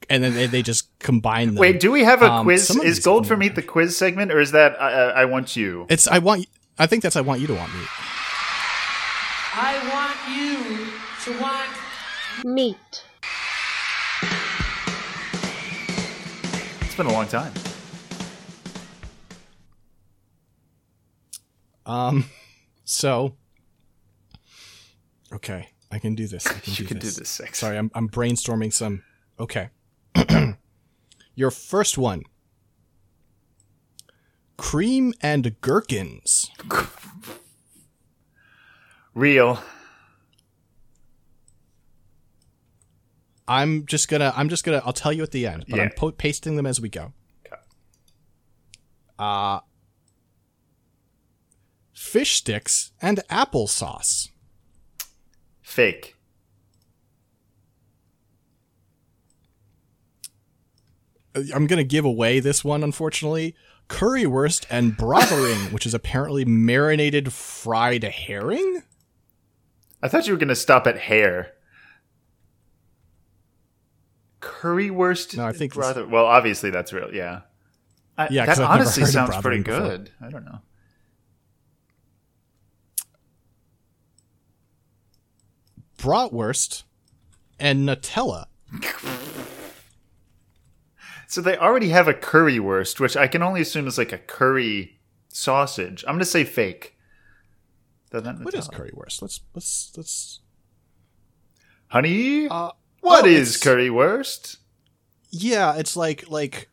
[SPEAKER 1] and then they, they just combine them.
[SPEAKER 2] Wait, do we have a
[SPEAKER 1] Um,
[SPEAKER 2] quiz? Is Gold for Meat the quiz segment, or is that I, I I want you?
[SPEAKER 1] It's I want. I think that's I want you to want me.
[SPEAKER 8] I want you to want
[SPEAKER 7] Meat.
[SPEAKER 2] It's been a long time.
[SPEAKER 1] Um, so okay, I can do this. I can
[SPEAKER 2] You
[SPEAKER 1] do
[SPEAKER 2] can do
[SPEAKER 1] this.
[SPEAKER 2] this, Six.
[SPEAKER 1] Sorry, I'm I'm brainstorming some. Okay, [clears throat] your first one: cream and gherkins.
[SPEAKER 2] Real.
[SPEAKER 1] I'm just gonna. I'm just gonna. I'll tell you at the end, but I'm po- pasting them as we go.
[SPEAKER 2] Okay.
[SPEAKER 1] Uh fish sticks and applesauce.
[SPEAKER 2] Fake.
[SPEAKER 1] I'm gonna give away this one, unfortunately. Currywurst and brathering, [laughs] which is apparently marinated fried herring.
[SPEAKER 2] I thought you were to stop at hair. Currywurst.
[SPEAKER 1] No, I think this-
[SPEAKER 2] Well, obviously that's real. Yeah. I,
[SPEAKER 1] Yeah,
[SPEAKER 2] that honestly sounds pretty
[SPEAKER 1] before.
[SPEAKER 2] good. I don't know.
[SPEAKER 1] Bratwurst and Nutella. [laughs]
[SPEAKER 2] So they already have a currywurst, which I can only assume is like a curry sausage. I'm going to say fake.
[SPEAKER 1] What is currywurst? Let's let's let's.
[SPEAKER 2] Honey,
[SPEAKER 1] Uh,
[SPEAKER 2] what
[SPEAKER 1] oh,
[SPEAKER 2] is currywurst?
[SPEAKER 1] Yeah, it's like like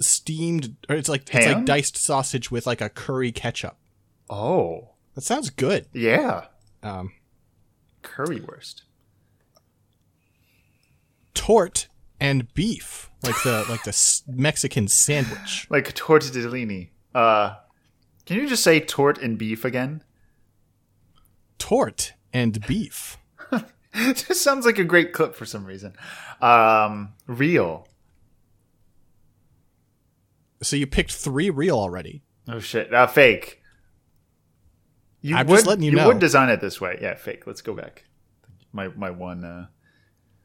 [SPEAKER 1] steamed, or it's like it's like diced sausage with like a curry ketchup.
[SPEAKER 2] Oh,
[SPEAKER 1] That sounds good.
[SPEAKER 2] yeah.
[SPEAKER 1] Um,
[SPEAKER 2] Currywurst.
[SPEAKER 1] tort and beef, like the like the Mexican sandwich.
[SPEAKER 2] Like tortellini. Uh, can you just say tort and beef again?
[SPEAKER 1] Tort and beef. [laughs]
[SPEAKER 2] It just sounds like a great clip for some reason. Um, real.
[SPEAKER 1] So you picked three real already.
[SPEAKER 2] Oh shit. Uh, fake. You
[SPEAKER 1] I'm
[SPEAKER 2] would,
[SPEAKER 1] just letting you know.
[SPEAKER 2] would design it this way. Yeah, fake. Let's go back. My my one uh,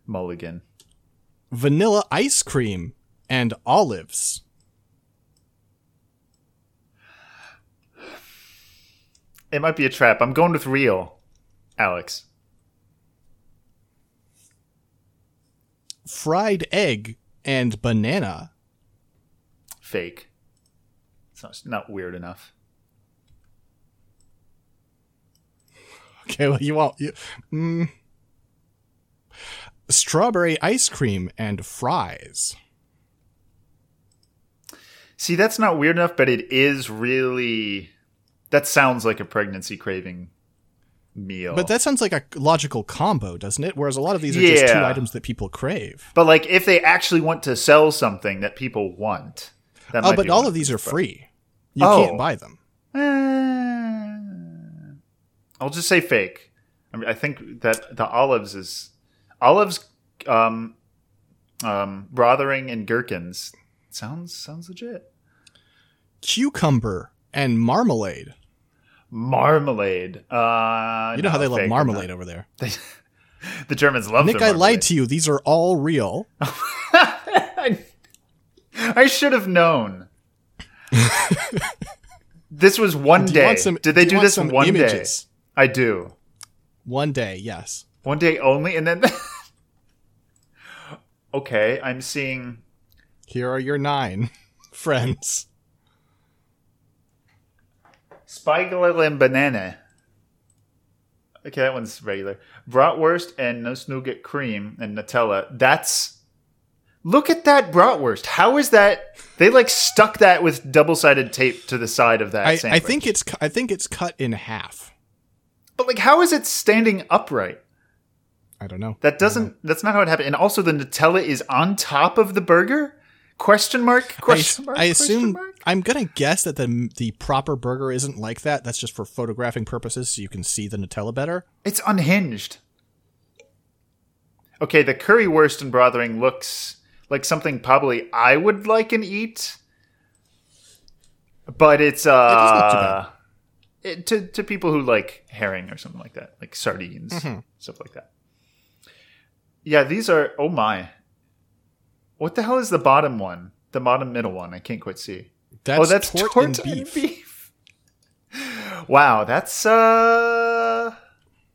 [SPEAKER 2] mulligan.
[SPEAKER 1] Vanilla ice cream and olives.
[SPEAKER 2] It might be a trap. I'm going with real, Alex.
[SPEAKER 1] Fried egg and banana.
[SPEAKER 2] Fake. It's not, not weird enough.
[SPEAKER 1] Okay, well you want you. Mm, strawberry ice cream and fries.
[SPEAKER 2] See, that's not weird enough, but it is really. That sounds like a pregnancy craving meal.
[SPEAKER 1] But that sounds like a logical combo, doesn't it? Whereas a lot of these are just two items that people crave.
[SPEAKER 2] But like, if they actually want to sell something that people want, that
[SPEAKER 1] Oh, but all of these are
[SPEAKER 2] but-
[SPEAKER 1] free. You
[SPEAKER 2] Oh.
[SPEAKER 1] can't buy them.
[SPEAKER 2] Eh, I'll just say fake. I, mean, I think that the olives is olives, um, um, brathering and gherkins sounds sounds legit.
[SPEAKER 1] Cucumber and marmalade.
[SPEAKER 2] Marmalade. Uh,
[SPEAKER 1] You know how they love marmalade over there. [laughs]
[SPEAKER 2] The Germans love.
[SPEAKER 1] Nick, I lied to you. These are all real. [laughs]
[SPEAKER 2] I, I should have known. [laughs] this was one
[SPEAKER 1] Do
[SPEAKER 2] day.
[SPEAKER 1] some-
[SPEAKER 2] Did they
[SPEAKER 1] do
[SPEAKER 2] do, this one
[SPEAKER 1] images?
[SPEAKER 2] day? I do.
[SPEAKER 1] One day, yes.
[SPEAKER 2] One day only, and then. okay, I'm seeing.
[SPEAKER 1] Here are your nine friends.
[SPEAKER 2] Spiegel and banana. Okay, that one's regular. Bratwurst and no nougat cream and Nutella. That's. Look at that bratwurst. How is that? They like stuck that with double sided tape to the side of that
[SPEAKER 1] I, I think it's I think it's cut in half.
[SPEAKER 2] But like, how is it standing upright?
[SPEAKER 1] I don't know.
[SPEAKER 2] That doesn't. That's not how it happened. And also, the Nutella is on top of the burger. Question mark?
[SPEAKER 1] I,
[SPEAKER 2] Question mark?
[SPEAKER 1] I assume
[SPEAKER 2] mark?
[SPEAKER 1] I'm gonna guess that the the proper burger isn't like that. That's just for photographing purposes, so you can see the Nutella better.
[SPEAKER 2] It's unhinged. Okay, the currywurst and brathering looks like something probably I would like and eat, but it's uh,
[SPEAKER 1] does look too bad.
[SPEAKER 2] it, to to people who like herring or something like that, like sardines,
[SPEAKER 1] Mm-hmm.
[SPEAKER 2] stuff like that. Yeah, these are. Oh my! What the hell is the bottom one? The bottom middle one? I can't quite see.
[SPEAKER 1] That's,
[SPEAKER 2] oh, that's
[SPEAKER 1] tort,
[SPEAKER 2] tort,
[SPEAKER 1] and
[SPEAKER 2] and
[SPEAKER 1] beef.
[SPEAKER 2] beef. [laughs] Wow, that's uh.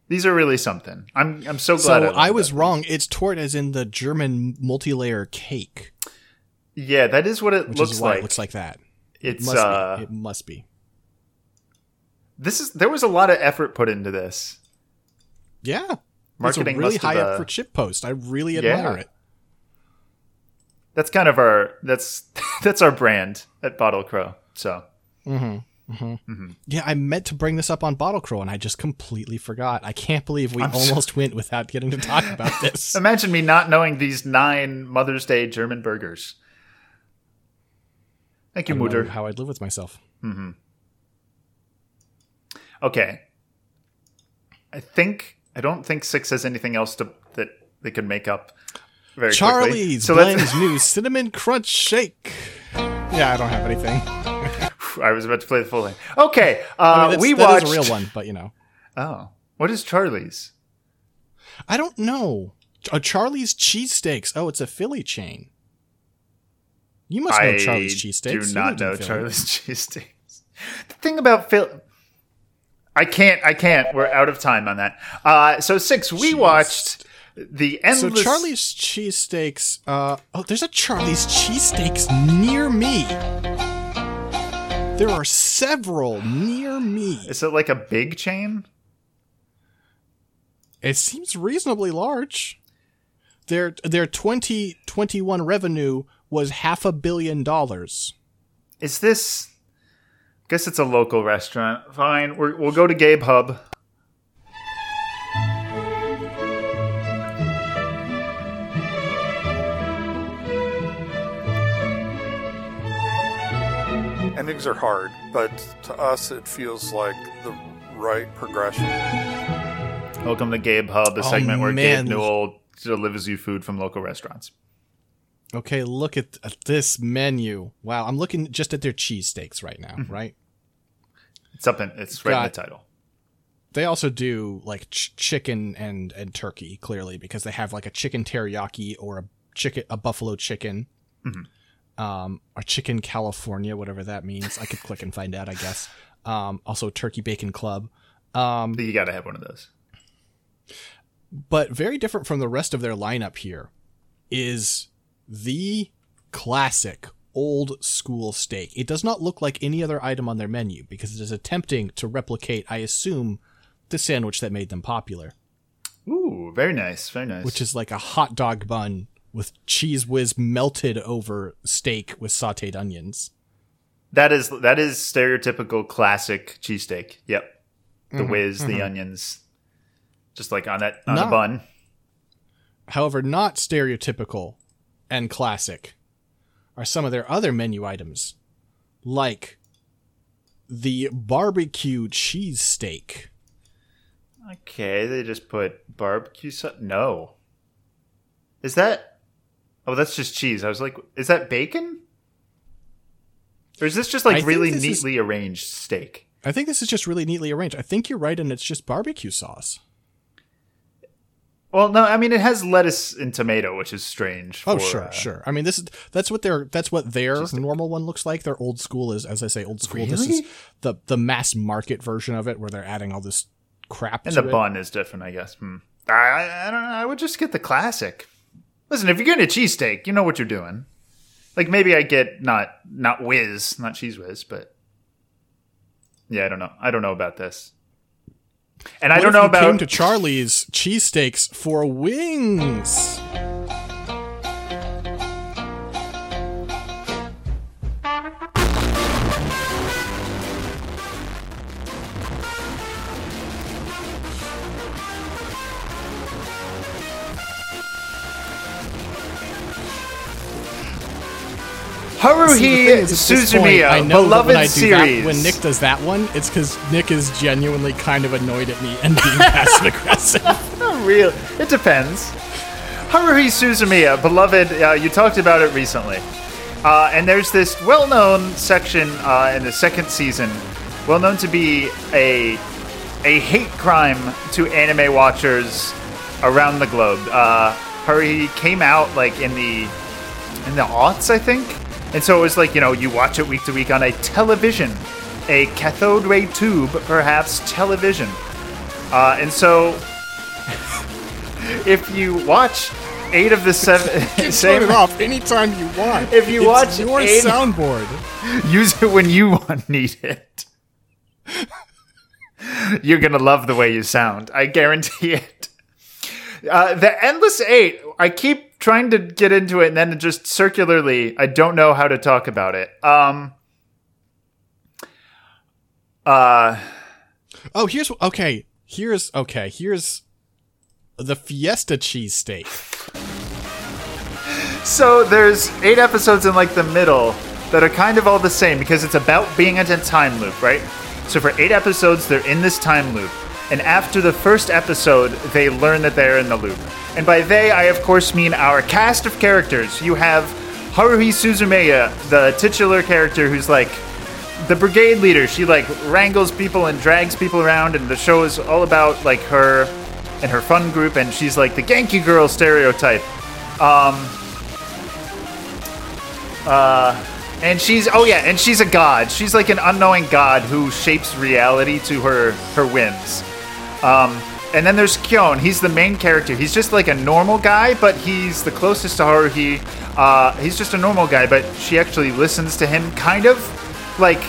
[SPEAKER 2] These are really something. I'm I'm so glad.
[SPEAKER 1] So
[SPEAKER 2] learned
[SPEAKER 1] I was
[SPEAKER 2] that.
[SPEAKER 1] wrong. It's tort as in the German multi-layer cake,
[SPEAKER 2] Yeah, that is what it
[SPEAKER 1] which
[SPEAKER 2] looks
[SPEAKER 1] is why
[SPEAKER 2] like.
[SPEAKER 1] it looks like that.
[SPEAKER 2] it's
[SPEAKER 1] must
[SPEAKER 2] uh,
[SPEAKER 1] be. It must be.
[SPEAKER 2] this is there was a lot of effort put into this.
[SPEAKER 1] Yeah.
[SPEAKER 2] Marketing
[SPEAKER 1] it's a really high
[SPEAKER 2] uh,
[SPEAKER 1] up for chip post. I really
[SPEAKER 2] Yeah.
[SPEAKER 1] admire it.
[SPEAKER 2] That's kind of our that's [laughs] that's our brand at Bottle Crow. So mm-hmm, mm-hmm. Mm-hmm.
[SPEAKER 1] Yeah, I meant to bring this up on Bottle Crow and I just completely forgot. I can't believe we almost went without getting to talk about [laughs] this.
[SPEAKER 2] imagine me not knowing these nine Mother's Day German burgers. Thank you, Mutter.
[SPEAKER 1] how I'd live with myself. Mm-hmm.
[SPEAKER 2] Okay. I think I don't think six has anything else to that they could make up very quickly.
[SPEAKER 1] Charlie's
[SPEAKER 2] So
[SPEAKER 1] Blend's new cinnamon crunch shake. Yeah, I don't have anything. [laughs]
[SPEAKER 2] I was about to play the full thing. Okay, uh,
[SPEAKER 1] I mean,
[SPEAKER 2] we
[SPEAKER 1] that
[SPEAKER 2] watched
[SPEAKER 1] is a real one, but you know,
[SPEAKER 2] Oh, what is Charlie's?
[SPEAKER 1] I don't know. A Charlie's cheesesteaks. Oh, it's a Philly chain. You must know
[SPEAKER 2] I
[SPEAKER 1] Charlie's cheesesteaks.
[SPEAKER 2] I
[SPEAKER 1] do
[SPEAKER 2] not know. Charlie's [laughs] cheesesteaks. The thing about Philly, I can't. I can't. We're out of time on that. Uh, so six. We watched the
[SPEAKER 1] So. Charlie's cheesesteaks. Uh, oh, there's a Charlie's cheesesteaks near me. There are several near me.
[SPEAKER 2] Is it like a big chain?
[SPEAKER 1] It seems reasonably large. Their their 2021 revenue was half a billion dollars.
[SPEAKER 2] Is this? I Guess it's a local restaurant. Fine. We're, we'll go to Gabe Hub.
[SPEAKER 9] Endings are hard, but to us it feels like the right progression.
[SPEAKER 2] Welcome to Gabe Hub, a
[SPEAKER 1] Oh,
[SPEAKER 2] segment where
[SPEAKER 1] man.
[SPEAKER 2] Gabe Newell delivers you food from local restaurants.
[SPEAKER 1] Okay, look at, at this menu. Wow, I'm looking just at their cheesesteaks right now, mm-hmm. right?
[SPEAKER 2] It's up in. It's right in the title.
[SPEAKER 1] They also do like ch- chicken and and turkey clearly because they have like a chicken teriyaki or a chicken a buffalo chicken. Mm-hmm. Um, or chicken California, whatever that means. I could click and find out, I guess. Um, also turkey bacon club. Um,
[SPEAKER 2] You got to have one of those.
[SPEAKER 1] but very different from the rest of their lineup here is the classic old school steak. It does not look like any other item on their menu because it is attempting to replicate, I assume, the sandwich that made them popular,
[SPEAKER 2] Ooh, very nice. Very nice.
[SPEAKER 1] which is like a hot dog bun with cheese whiz melted over steak with sauteed onions.
[SPEAKER 2] That is that is stereotypical classic cheesesteak. Yep. The
[SPEAKER 1] Mm-hmm,
[SPEAKER 2] whiz, the onions. just like on that on
[SPEAKER 1] No.
[SPEAKER 2] the bun.
[SPEAKER 1] However, not stereotypical and classic are some of their other menu items, like the barbecue cheesesteak.
[SPEAKER 2] Okay, they just put barbecue sauce. No, is that? Oh, that's just cheese. I was like, is that bacon? Or is this just like really
[SPEAKER 1] this is-
[SPEAKER 2] neatly arranged steak?
[SPEAKER 1] I think this is just really neatly arranged. I think you're right, and it's just barbecue sauce.
[SPEAKER 2] Well, no, I mean it has lettuce and tomato, which is strange.
[SPEAKER 1] Oh,
[SPEAKER 2] for,
[SPEAKER 1] sure,
[SPEAKER 2] uh,
[SPEAKER 1] sure. I mean, this is that's what their that's what their normal one looks like. Their old school is, as I say, old school. This is
[SPEAKER 2] Really?
[SPEAKER 1] the the mass market version of it, where they're adding all this crap.
[SPEAKER 2] And the
[SPEAKER 1] it.
[SPEAKER 2] bun is different, I guess. Hmm. I, I don't know. I would just get the classic. Listen, if you're getting a cheesesteak, you know what you're doing. Like maybe I get not not whiz, not cheese whiz, but yeah, I don't know. I don't know about this. And I don't know about
[SPEAKER 1] came to Charlie's cheesesteaks for wings.
[SPEAKER 2] Haruhi
[SPEAKER 1] thing is, at this point,
[SPEAKER 2] Suzumiya,
[SPEAKER 1] I know
[SPEAKER 2] beloved
[SPEAKER 1] when
[SPEAKER 2] series.
[SPEAKER 1] that, when Nick does that one, it's because Nick is genuinely kind of annoyed at me and being [laughs] passive aggressive. [laughs]
[SPEAKER 2] Not real. It depends. Haruhi Suzumiya, beloved, uh, you talked about it recently. Uh, and there's this well known section uh, in the second season, well known to be a, a hate crime to anime watchers around the globe. Uh, Haruhi came out like in the in the aughts, I think. And so it was like, you know, you watch it week to week on a television, a cathode ray tube, perhaps television. Uh, and so [laughs] if you watch eight of the [laughs] seven, [laughs]
[SPEAKER 1] Turn
[SPEAKER 2] same,
[SPEAKER 1] it off anytime you want.
[SPEAKER 2] If you
[SPEAKER 1] It's
[SPEAKER 2] watch
[SPEAKER 1] your
[SPEAKER 2] eight-
[SPEAKER 1] soundboard,
[SPEAKER 2] use it when you want need it. You're gonna love the way you sound. I guarantee it. Uh, the endless eight. I keep trying to get into it, and then just circularly, I don't know how to talk about it. Um. Uh.
[SPEAKER 1] oh, here's okay. Here's okay. Here's the Fiesta cheesesteak.
[SPEAKER 2] So there's eight episodes in like the middle that are kind of all the same because it's about being in a time loop, right? So for eight episodes, they're in this time loop. And after the first episode, they learn that they're in the loop. And by they, I of course mean our cast of characters. You have Haruhi Suzumiya, the titular character who's like the brigade leader. She like wrangles people and drags people around, and the show is all about like her and her fun group, and she's like the Genki girl stereotype. Um, uh, and she's oh yeah, and she's a god. She's like an unknowing god who shapes reality to her her whims. Um, and then there's Kyon. He's the main character. He's just like a normal guy, but he's the closest to Haruhi. Uh, he's just a normal guy, but she actually listens to him, kind of like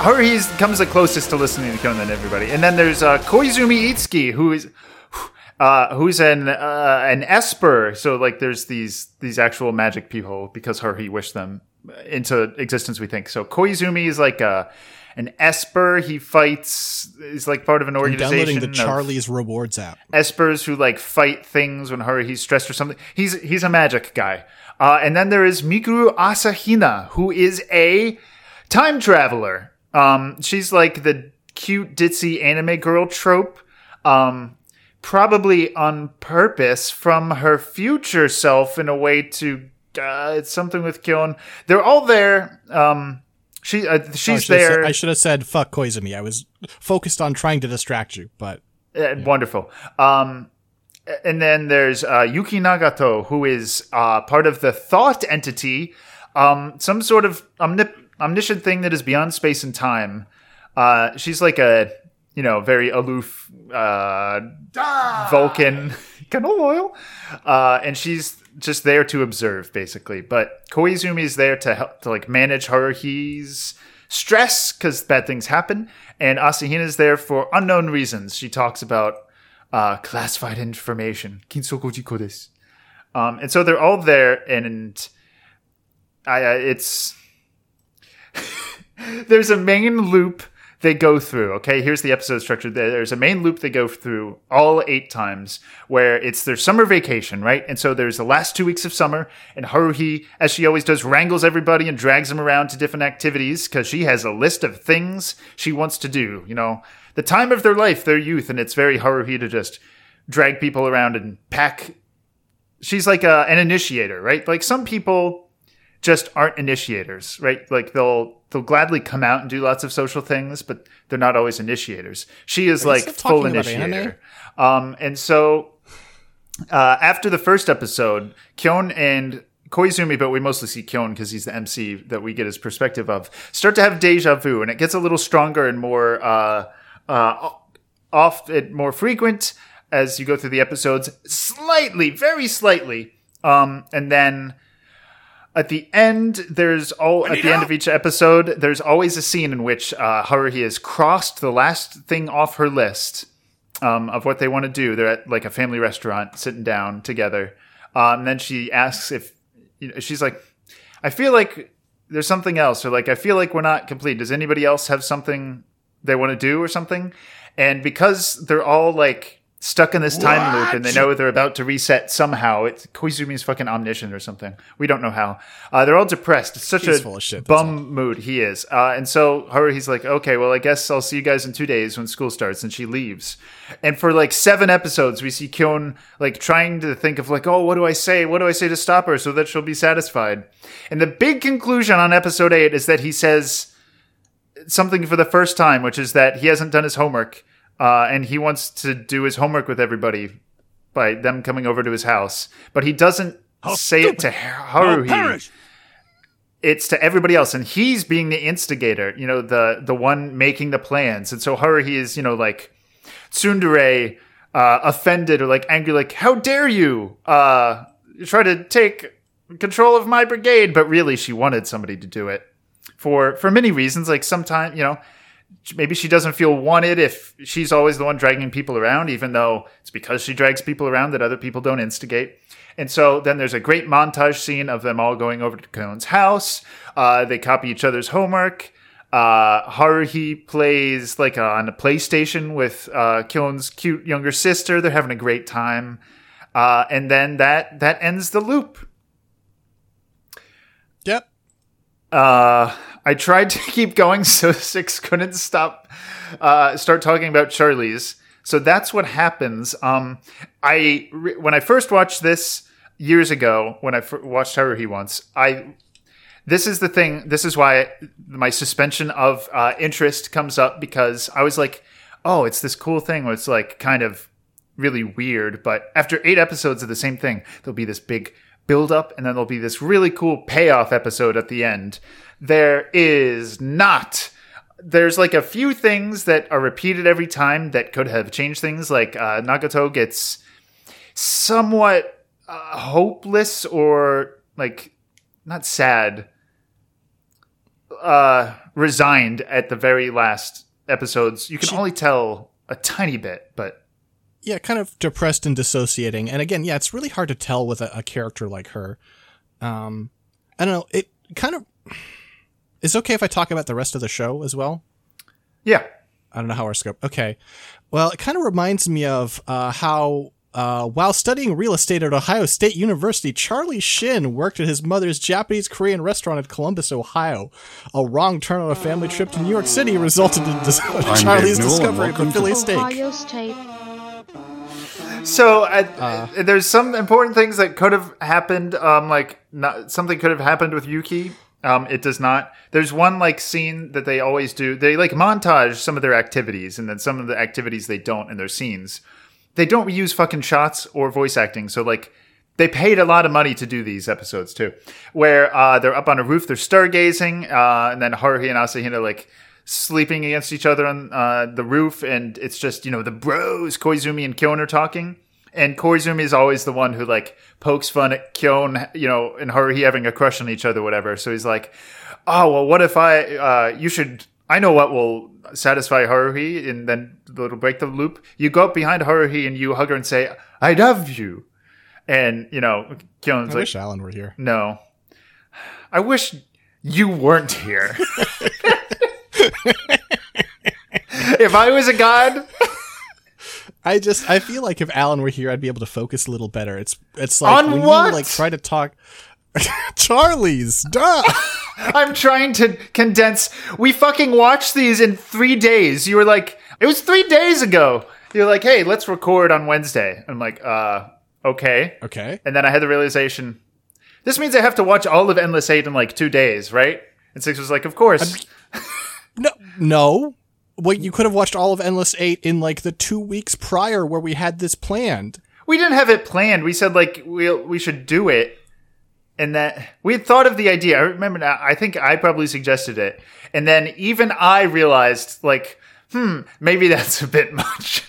[SPEAKER 2] Haruhi comes the closest to listening to Kyon than everybody. And then there's uh, Koizumi Itsuki, who is [sighs] uh, who's an uh, an esper. So like, there's these these actual magic people because Haruhi wished them into existence. We think so. Koizumi is like a an esper. He fights. Is like part of an organization.
[SPEAKER 1] downloading the Charlie's Rewards app.
[SPEAKER 2] espers who like fight things when he's stressed or something. He's he's a magic guy. Uh, and then there is Mikuru Asahina, who is a time traveler. Um, she's like the cute ditzy anime girl trope. Um, probably on purpose from her future self in a way to uh, it's something with Kyon. They're all there. Um, she uh,
[SPEAKER 1] Oh, I
[SPEAKER 2] she's there.
[SPEAKER 1] said- I should have said "fuck Koizumi." I was focused on trying to distract you, but
[SPEAKER 2] Uh, Wonderful. Um, and then there's uh, Yuki Nagato, who is uh, part of the thought entity, um, some sort of omnip- omniscient thing that is beyond space and time. Uh, she's like a, you know, very aloof uh, Vulcan [laughs] canola oil, uh, and she's just there to observe, basically. But Koizumi is there to help to like manage Haruhi's stress because bad things happen, and Asahina is there for unknown reasons. She talks about uh, classified information. Kinsoku jiko desu. Um, and so they're all there, and I, uh, it's [laughs] there's a main loop they go through. Okay, here's the episode structure. There's a main loop they go through all eight times, where it's their summer vacation, right? And so there's the last two weeks of summer, and Haruhi, as she always does, wrangles everybody and drags them around to different activities because she has a list of things she wants to do. You know, the time of their life, their youth, and it's very Haruhi to just drag people around and pack. She's like a, an initiator, right? Like some people just aren't initiators, right? Like they'll they'll gladly come out and do lots of social things, but they're not always initiators. She is like full initiator. Um, and so uh, after the first episode, Kyon and Koizumi, but we mostly see Kyon because he's the MC that we get his perspective of, start to have deja vu, and it gets a little stronger and more uh, uh, off and more frequent as you go through the episodes, slightly, very slightly, um, and then at the end, there's all at the end of each episode, there's always a scene in which uh, Haruhi has crossed the last thing off her list um, of what they want to do. They're at like a family restaurant, sitting down together, um, and then she asks if you know, she's like, "I feel like there's something else," or like, "I feel like we're not complete. Does anybody else have something they want to do or something?" And because they're all like stuck in this time loop and they know they're about to reset somehow. It's Koizumi Koizumi's fucking omniscient or something. We don't know how. Uh, they're all depressed. It's such
[SPEAKER 1] He's
[SPEAKER 2] a
[SPEAKER 1] shit,
[SPEAKER 2] bum mood. He is. Uh, and so Haruhi's like, okay, well, I guess I'll see you guys in two days when school starts. And she leaves. And for like seven episodes, we see Kyon like trying to think of like, oh, what do I say? What do I say to stop her so that she'll be satisfied? And the big conclusion on episode eight is that he says something for the first time, which is that he hasn't done his homework uh, and he wants to do his homework with everybody by them coming over to his house. But he doesn't say it to Haruhi. It's to everybody else, and he's being the instigator. You know, the the one making the plans. And so Haruhi is, you know, like tsundere, uh, offended or like angry, like "How dare you uh, try to take control of my brigade?" But really, she wanted somebody to do it for for many reasons. Like sometimes, you know, maybe she doesn't feel wanted if she's always the one dragging people around, even though it's because she drags people around that other people don't instigate. And so then there's a great montage scene of them all going over to Kyon's house. Uh, they copy each other's homework. Uh, Haruhi plays like uh, on a PlayStation with uh, Kyon's cute younger sister. They're having a great time. Uh, and then that that ends the loop.
[SPEAKER 1] Yep.
[SPEAKER 2] Uh, I tried to [laughs] keep going so Six couldn't stop uh, start talking about Charlie's. So that's what happens. Um, I when I first watched this years ago, when I f- watched Haruhi He once, I this is the thing. This is why my suspension of uh, interest comes up because I was like, oh, it's this cool thing where it's like kind of really weird. But after eight episodes of the same thing, there'll be this big build up and then there'll be this really cool payoff episode at the end. There is not. There's like a few things that are repeated every time that could have changed things. Like uh, Nagato gets somewhat uh, hopeless or like not sad, uh, resigned at the very last episodes. You can only tell a tiny bit, but
[SPEAKER 1] yeah, kind of depressed and dissociating. And again, yeah, it's really hard to tell with a, a character like her. Um, I don't know. It kind of is okay if I talk about the rest of the show as well.
[SPEAKER 2] yeah,
[SPEAKER 1] I don't know how our scope. Okay. Well, it kind of reminds me of uh, how, uh, while studying real estate at Ohio State University, Charlie Shin worked at his mother's Japanese Korean restaurant in Columbus, Ohio. A wrong turn on a family trip to New York City resulted in dis- [laughs] Charlie's discovery of a Philly steak.
[SPEAKER 10] Ohio State.
[SPEAKER 2] So uh, there's some important things that could have happened. Um, like not, something could have happened with Yuki. Um, it does not. There's one like scene that they always do. They like montage some of their activities, and then some of the activities they don't in their scenes. They don't use fucking shots or voice acting. So like they paid a lot of money to do these episodes too, where uh, they're up on a roof, they're stargazing, uh, and then Haruhi and Asahina like sleeping against each other on uh, the roof, and it's just you know the bros Koizumi and Kyon are talking, and Koizumi is always the one who like pokes fun at Kyon, you know, and Haruhi having a crush on each other, whatever. So he's like, oh well, what if I? Uh, you should. I know what will satisfy Haruhi, and then it'll break the loop. You go up behind Haruhi and you hug her and say, "I love you," and you know, Kyon's
[SPEAKER 1] I
[SPEAKER 2] like,
[SPEAKER 1] wish Alan were here.
[SPEAKER 2] no. I wish you weren't here. [laughs] [laughs] if I was a god,
[SPEAKER 1] I just I feel like if Alan were here, I'd be able to focus a little better. It's it's like
[SPEAKER 2] On
[SPEAKER 1] when
[SPEAKER 2] what?
[SPEAKER 1] you like try to talk. [laughs] Charlie's, duh. [laughs]
[SPEAKER 2] I'm trying to condense. We fucking watched these in three days. You were like, it was three days ago. You're like, hey, let's record on Wednesday. I'm like, uh, okay.
[SPEAKER 1] Okay.
[SPEAKER 2] And then I had the realization, this means I have to watch all of Endless Eight in like two days, right? And Six was like, of course.
[SPEAKER 1] No, no. Wait, you could have watched all of Endless Eight in like the two weeks prior where we had this planned.
[SPEAKER 2] we didn't have it planned. We said like we we should do it, and that we had thought of the idea. I remember now. I think I probably suggested it, and then even I realized like, hmm, maybe [laughs] that's a bit much.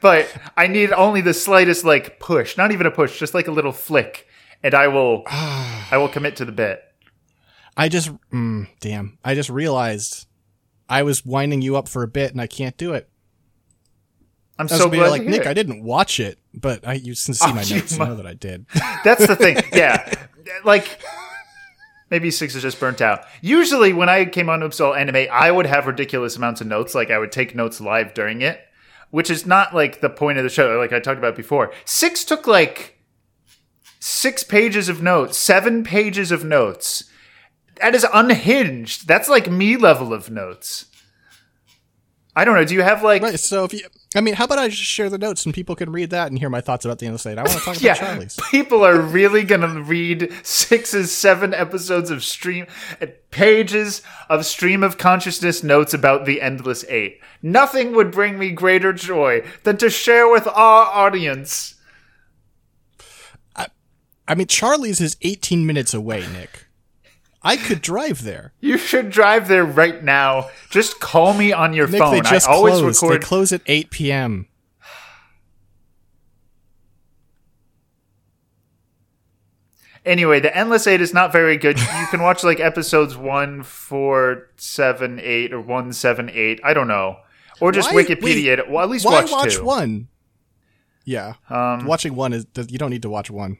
[SPEAKER 2] but I need only the slightest like push, not even a push, just like a little flick, and I will [sighs] I will commit to the bit.
[SPEAKER 1] I just, mm, damn. I just realized I was winding you up for a bit and I can't do it.
[SPEAKER 2] I'm so glad
[SPEAKER 1] like Nick.
[SPEAKER 2] it.
[SPEAKER 1] I didn't watch it, but I you can see [laughs]
[SPEAKER 2] Oh,
[SPEAKER 1] my notes.
[SPEAKER 2] Mu-
[SPEAKER 1] know that I did. [laughs]
[SPEAKER 2] That's the thing. [laughs] Yeah. Like maybe six is just burnt out. Usually when I came on Oops All Anime, I would have ridiculous amounts of notes. Like I would take notes live during it, which is not like the point of the show, like I talked about before. Six took like six pages of notes, seven pages of notes. That is unhinged. That's like me level of notes. I don't know. Do you have like
[SPEAKER 1] right. So if you, I mean, how about I just share the notes and people can read that and hear my thoughts about the Endless Eight? I want to talk [laughs] about
[SPEAKER 2] yeah,
[SPEAKER 1] Charlie's.
[SPEAKER 2] people are really gonna read six's seven episodes of stream pages of stream of consciousness notes about the endless eight. Nothing would bring me greater joy than to share with our audience.
[SPEAKER 1] I, I mean, Charlie's is 18 minutes away, Nick. I could drive there.
[SPEAKER 2] You should drive there right now. Just call me on your
[SPEAKER 1] Nick,
[SPEAKER 2] phone.
[SPEAKER 1] they just
[SPEAKER 2] I always
[SPEAKER 1] closed.
[SPEAKER 2] record.
[SPEAKER 1] They close at 8 p.m.
[SPEAKER 2] Anyway, the Endless Eight is not very good. You can watch like episodes one, four, seven, eight, or one, seven, eight. I don't know, or just
[SPEAKER 1] Why-
[SPEAKER 2] Wikipedia. it. Well, at least
[SPEAKER 1] Why
[SPEAKER 2] watch,
[SPEAKER 1] watch one? Yeah,
[SPEAKER 2] Um,
[SPEAKER 1] watching one is you don't need to watch one.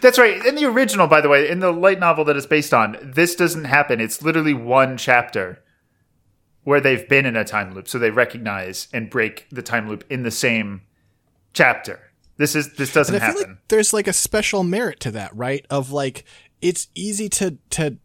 [SPEAKER 2] That's right. In the original, by the way, in the light novel that it's based on, this doesn't happen. It's literally one chapter where they've been in a time loop, so they recognize and break the time loop in the same chapter. This is this doesn't
[SPEAKER 1] And I feel
[SPEAKER 2] happen.
[SPEAKER 1] like there's like a special merit to that, right? Of like it's easy to to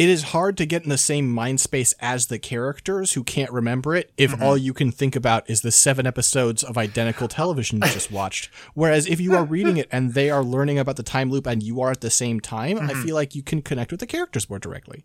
[SPEAKER 1] it is hard to get in the same mind space as the characters who can't remember it if
[SPEAKER 2] Mm-hmm.
[SPEAKER 1] all you can think about is the seven episodes of identical television you just watched. Whereas if you are reading it and they are learning about the time loop and you are at the same time, I
[SPEAKER 2] Mm-hmm.
[SPEAKER 1] feel like you can connect with the characters more directly.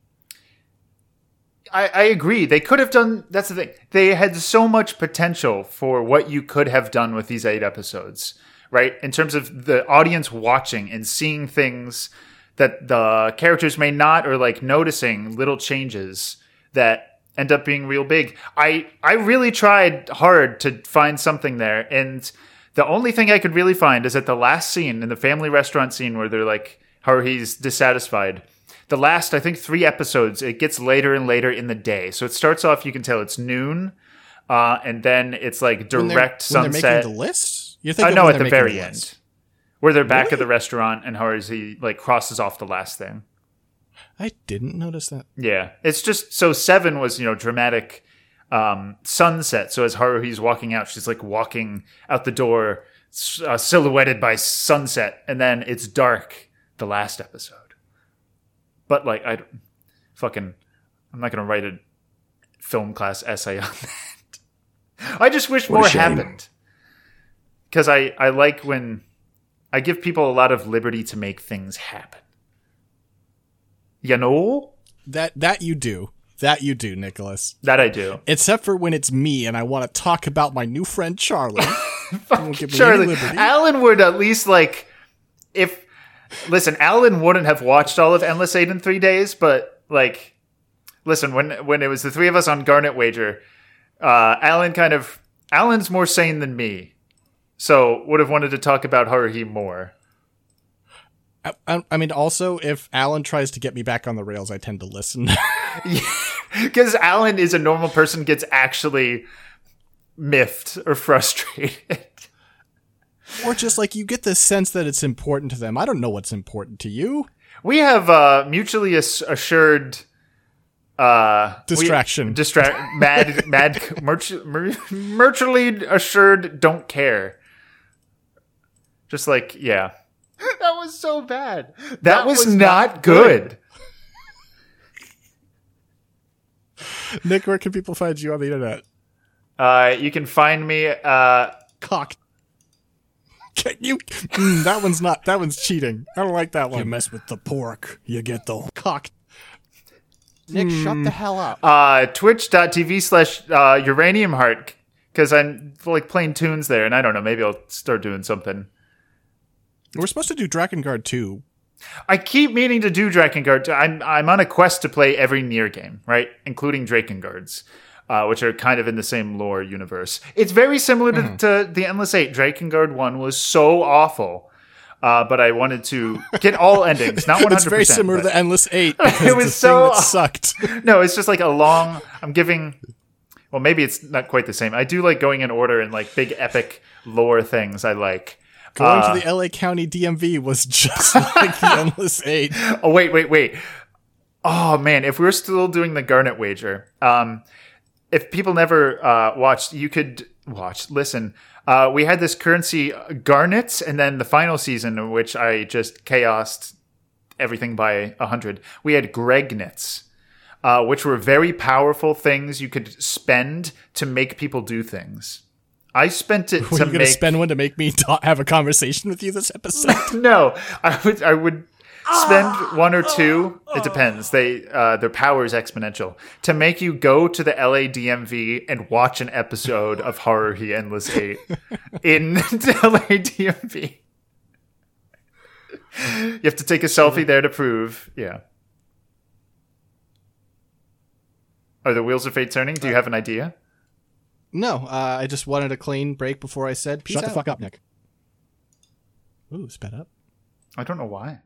[SPEAKER 2] I, I agree. They could have done. That's the thing. They had so much potential for what you could have done with these eight episodes, right? In terms of the audience watching and seeing things that the characters may not, or like noticing little changes that end up being real big. I I really tried hard to find something there, and the only thing I could really find is at the last scene in the family restaurant scene where they're like how he's dissatisfied the last i think three episodes it gets later and later in the day so it starts off you can tell it's noon uh, and then it's like
[SPEAKER 1] When they're,
[SPEAKER 2] direct
[SPEAKER 1] when they're making the list? You're
[SPEAKER 2] i
[SPEAKER 1] thinking
[SPEAKER 2] know
[SPEAKER 1] when
[SPEAKER 2] at the very end. Where they're back at the restaurant and he like crosses off the last thing.
[SPEAKER 1] I didn't notice that.
[SPEAKER 2] yeah. It's just so seven was you know dramatic um, sunset. So as haruhi's walking out she's like walking out the door uh, silhouetted by sunset. And then it's dark the last episode. But like i fucking i'm not gonna write a film class essay on that. [laughs] I just wish
[SPEAKER 4] What
[SPEAKER 2] more happened. Because i i like when i give people a lot of liberty to make things happen you know
[SPEAKER 1] That that you do. That you do, Nicholas.
[SPEAKER 2] that i do
[SPEAKER 1] Except for when it's me and I want to talk about my new friend Charlie. [laughs] You won't give me any
[SPEAKER 2] Charlie. Alan would at least like if listen, Alan wouldn't have watched all of Endless Eight in three days, but like listen, when when it was the three of us on Garnet Wager, uh, Alan kind of Alan's more sane than me, so would have wanted to talk about Haruhi more.
[SPEAKER 1] I, I, mean, also, if Alan tries to get me back on the rails, I tend to listen. [laughs] [laughs]
[SPEAKER 2] Because Alan is a normal person, gets actually miffed or [laughs] frustrated.
[SPEAKER 1] or just like you get the sense that it's important to them. I don't know what's important to you.
[SPEAKER 2] We have uh, mutually ass- assured Uh, we-
[SPEAKER 1] Distraction.
[SPEAKER 2] distract. Mad. mad. Merch, merchily assured. Don't care. Just like yeah. [laughs] That was so bad. That, was, not good. [laughs]
[SPEAKER 1] Nick, where can people find you on the internet?
[SPEAKER 2] Uh, you can find me. Uh,
[SPEAKER 1] Cock. Can you? Mm, that one's not. That one's cheating. I don't like that one.
[SPEAKER 10] You mess with the pork, you get the
[SPEAKER 1] cock. Nick, shut the hell up.
[SPEAKER 2] uh, twitch.tv slash uh, uranium heart because i'm like playing tunes there and i don't know maybe i'll start doing something
[SPEAKER 1] We're supposed to do Drakengard 2.
[SPEAKER 2] i keep meaning to do drakengard i'm, I'm on a quest to play every NieR game right including drakengards uh, which are kind of in the same lore universe it's very similar to,
[SPEAKER 1] Mm-hmm.
[SPEAKER 2] to the endless eight drakengard 1 was so awful uh, but I wanted to get all [laughs] endings, not 100%.
[SPEAKER 1] It's very similar
[SPEAKER 2] but-
[SPEAKER 1] to the Endless 8. [laughs]
[SPEAKER 2] It was so-
[SPEAKER 1] sucked. [laughs]
[SPEAKER 2] no, it's just like a long. I'm giving. Well, maybe it's not quite the same. I do like going in order and like big epic lore things. I like.
[SPEAKER 1] Going
[SPEAKER 2] Uh,
[SPEAKER 1] to the LA County DMV was just [laughs] like the [laughs] Endless 8.
[SPEAKER 2] Oh wait, wait, wait. Oh man, if we were still doing the Garnet wager, um, if people never uh, watched, you could watch, listen. Uh, we had this currency uh, garnets, and then the final season, in which I just chaosed everything by a hundred. We had Gregnets, uh, which were very powerful things you could spend to make people do things. I spent it [laughs]
[SPEAKER 1] Were
[SPEAKER 2] to
[SPEAKER 1] you going to
[SPEAKER 2] make
[SPEAKER 1] spend one to make me [laughs] ta- have a conversation with you this episode? [laughs]
[SPEAKER 2] no, I would I would spend one or two. It depends. They uh, their power is exponential to make you go to the LA DMV and watch an episode of Haruhi Endless Eight in the LA DMV. You have to take a selfie there to prove. Yeah. Are the wheels of fate turning? Do you have an idea?
[SPEAKER 1] No, uh, I just wanted a clean break before I said peace
[SPEAKER 10] Shut the fuck up, Nick.
[SPEAKER 1] Ooh, sped up.
[SPEAKER 2] I don't know why.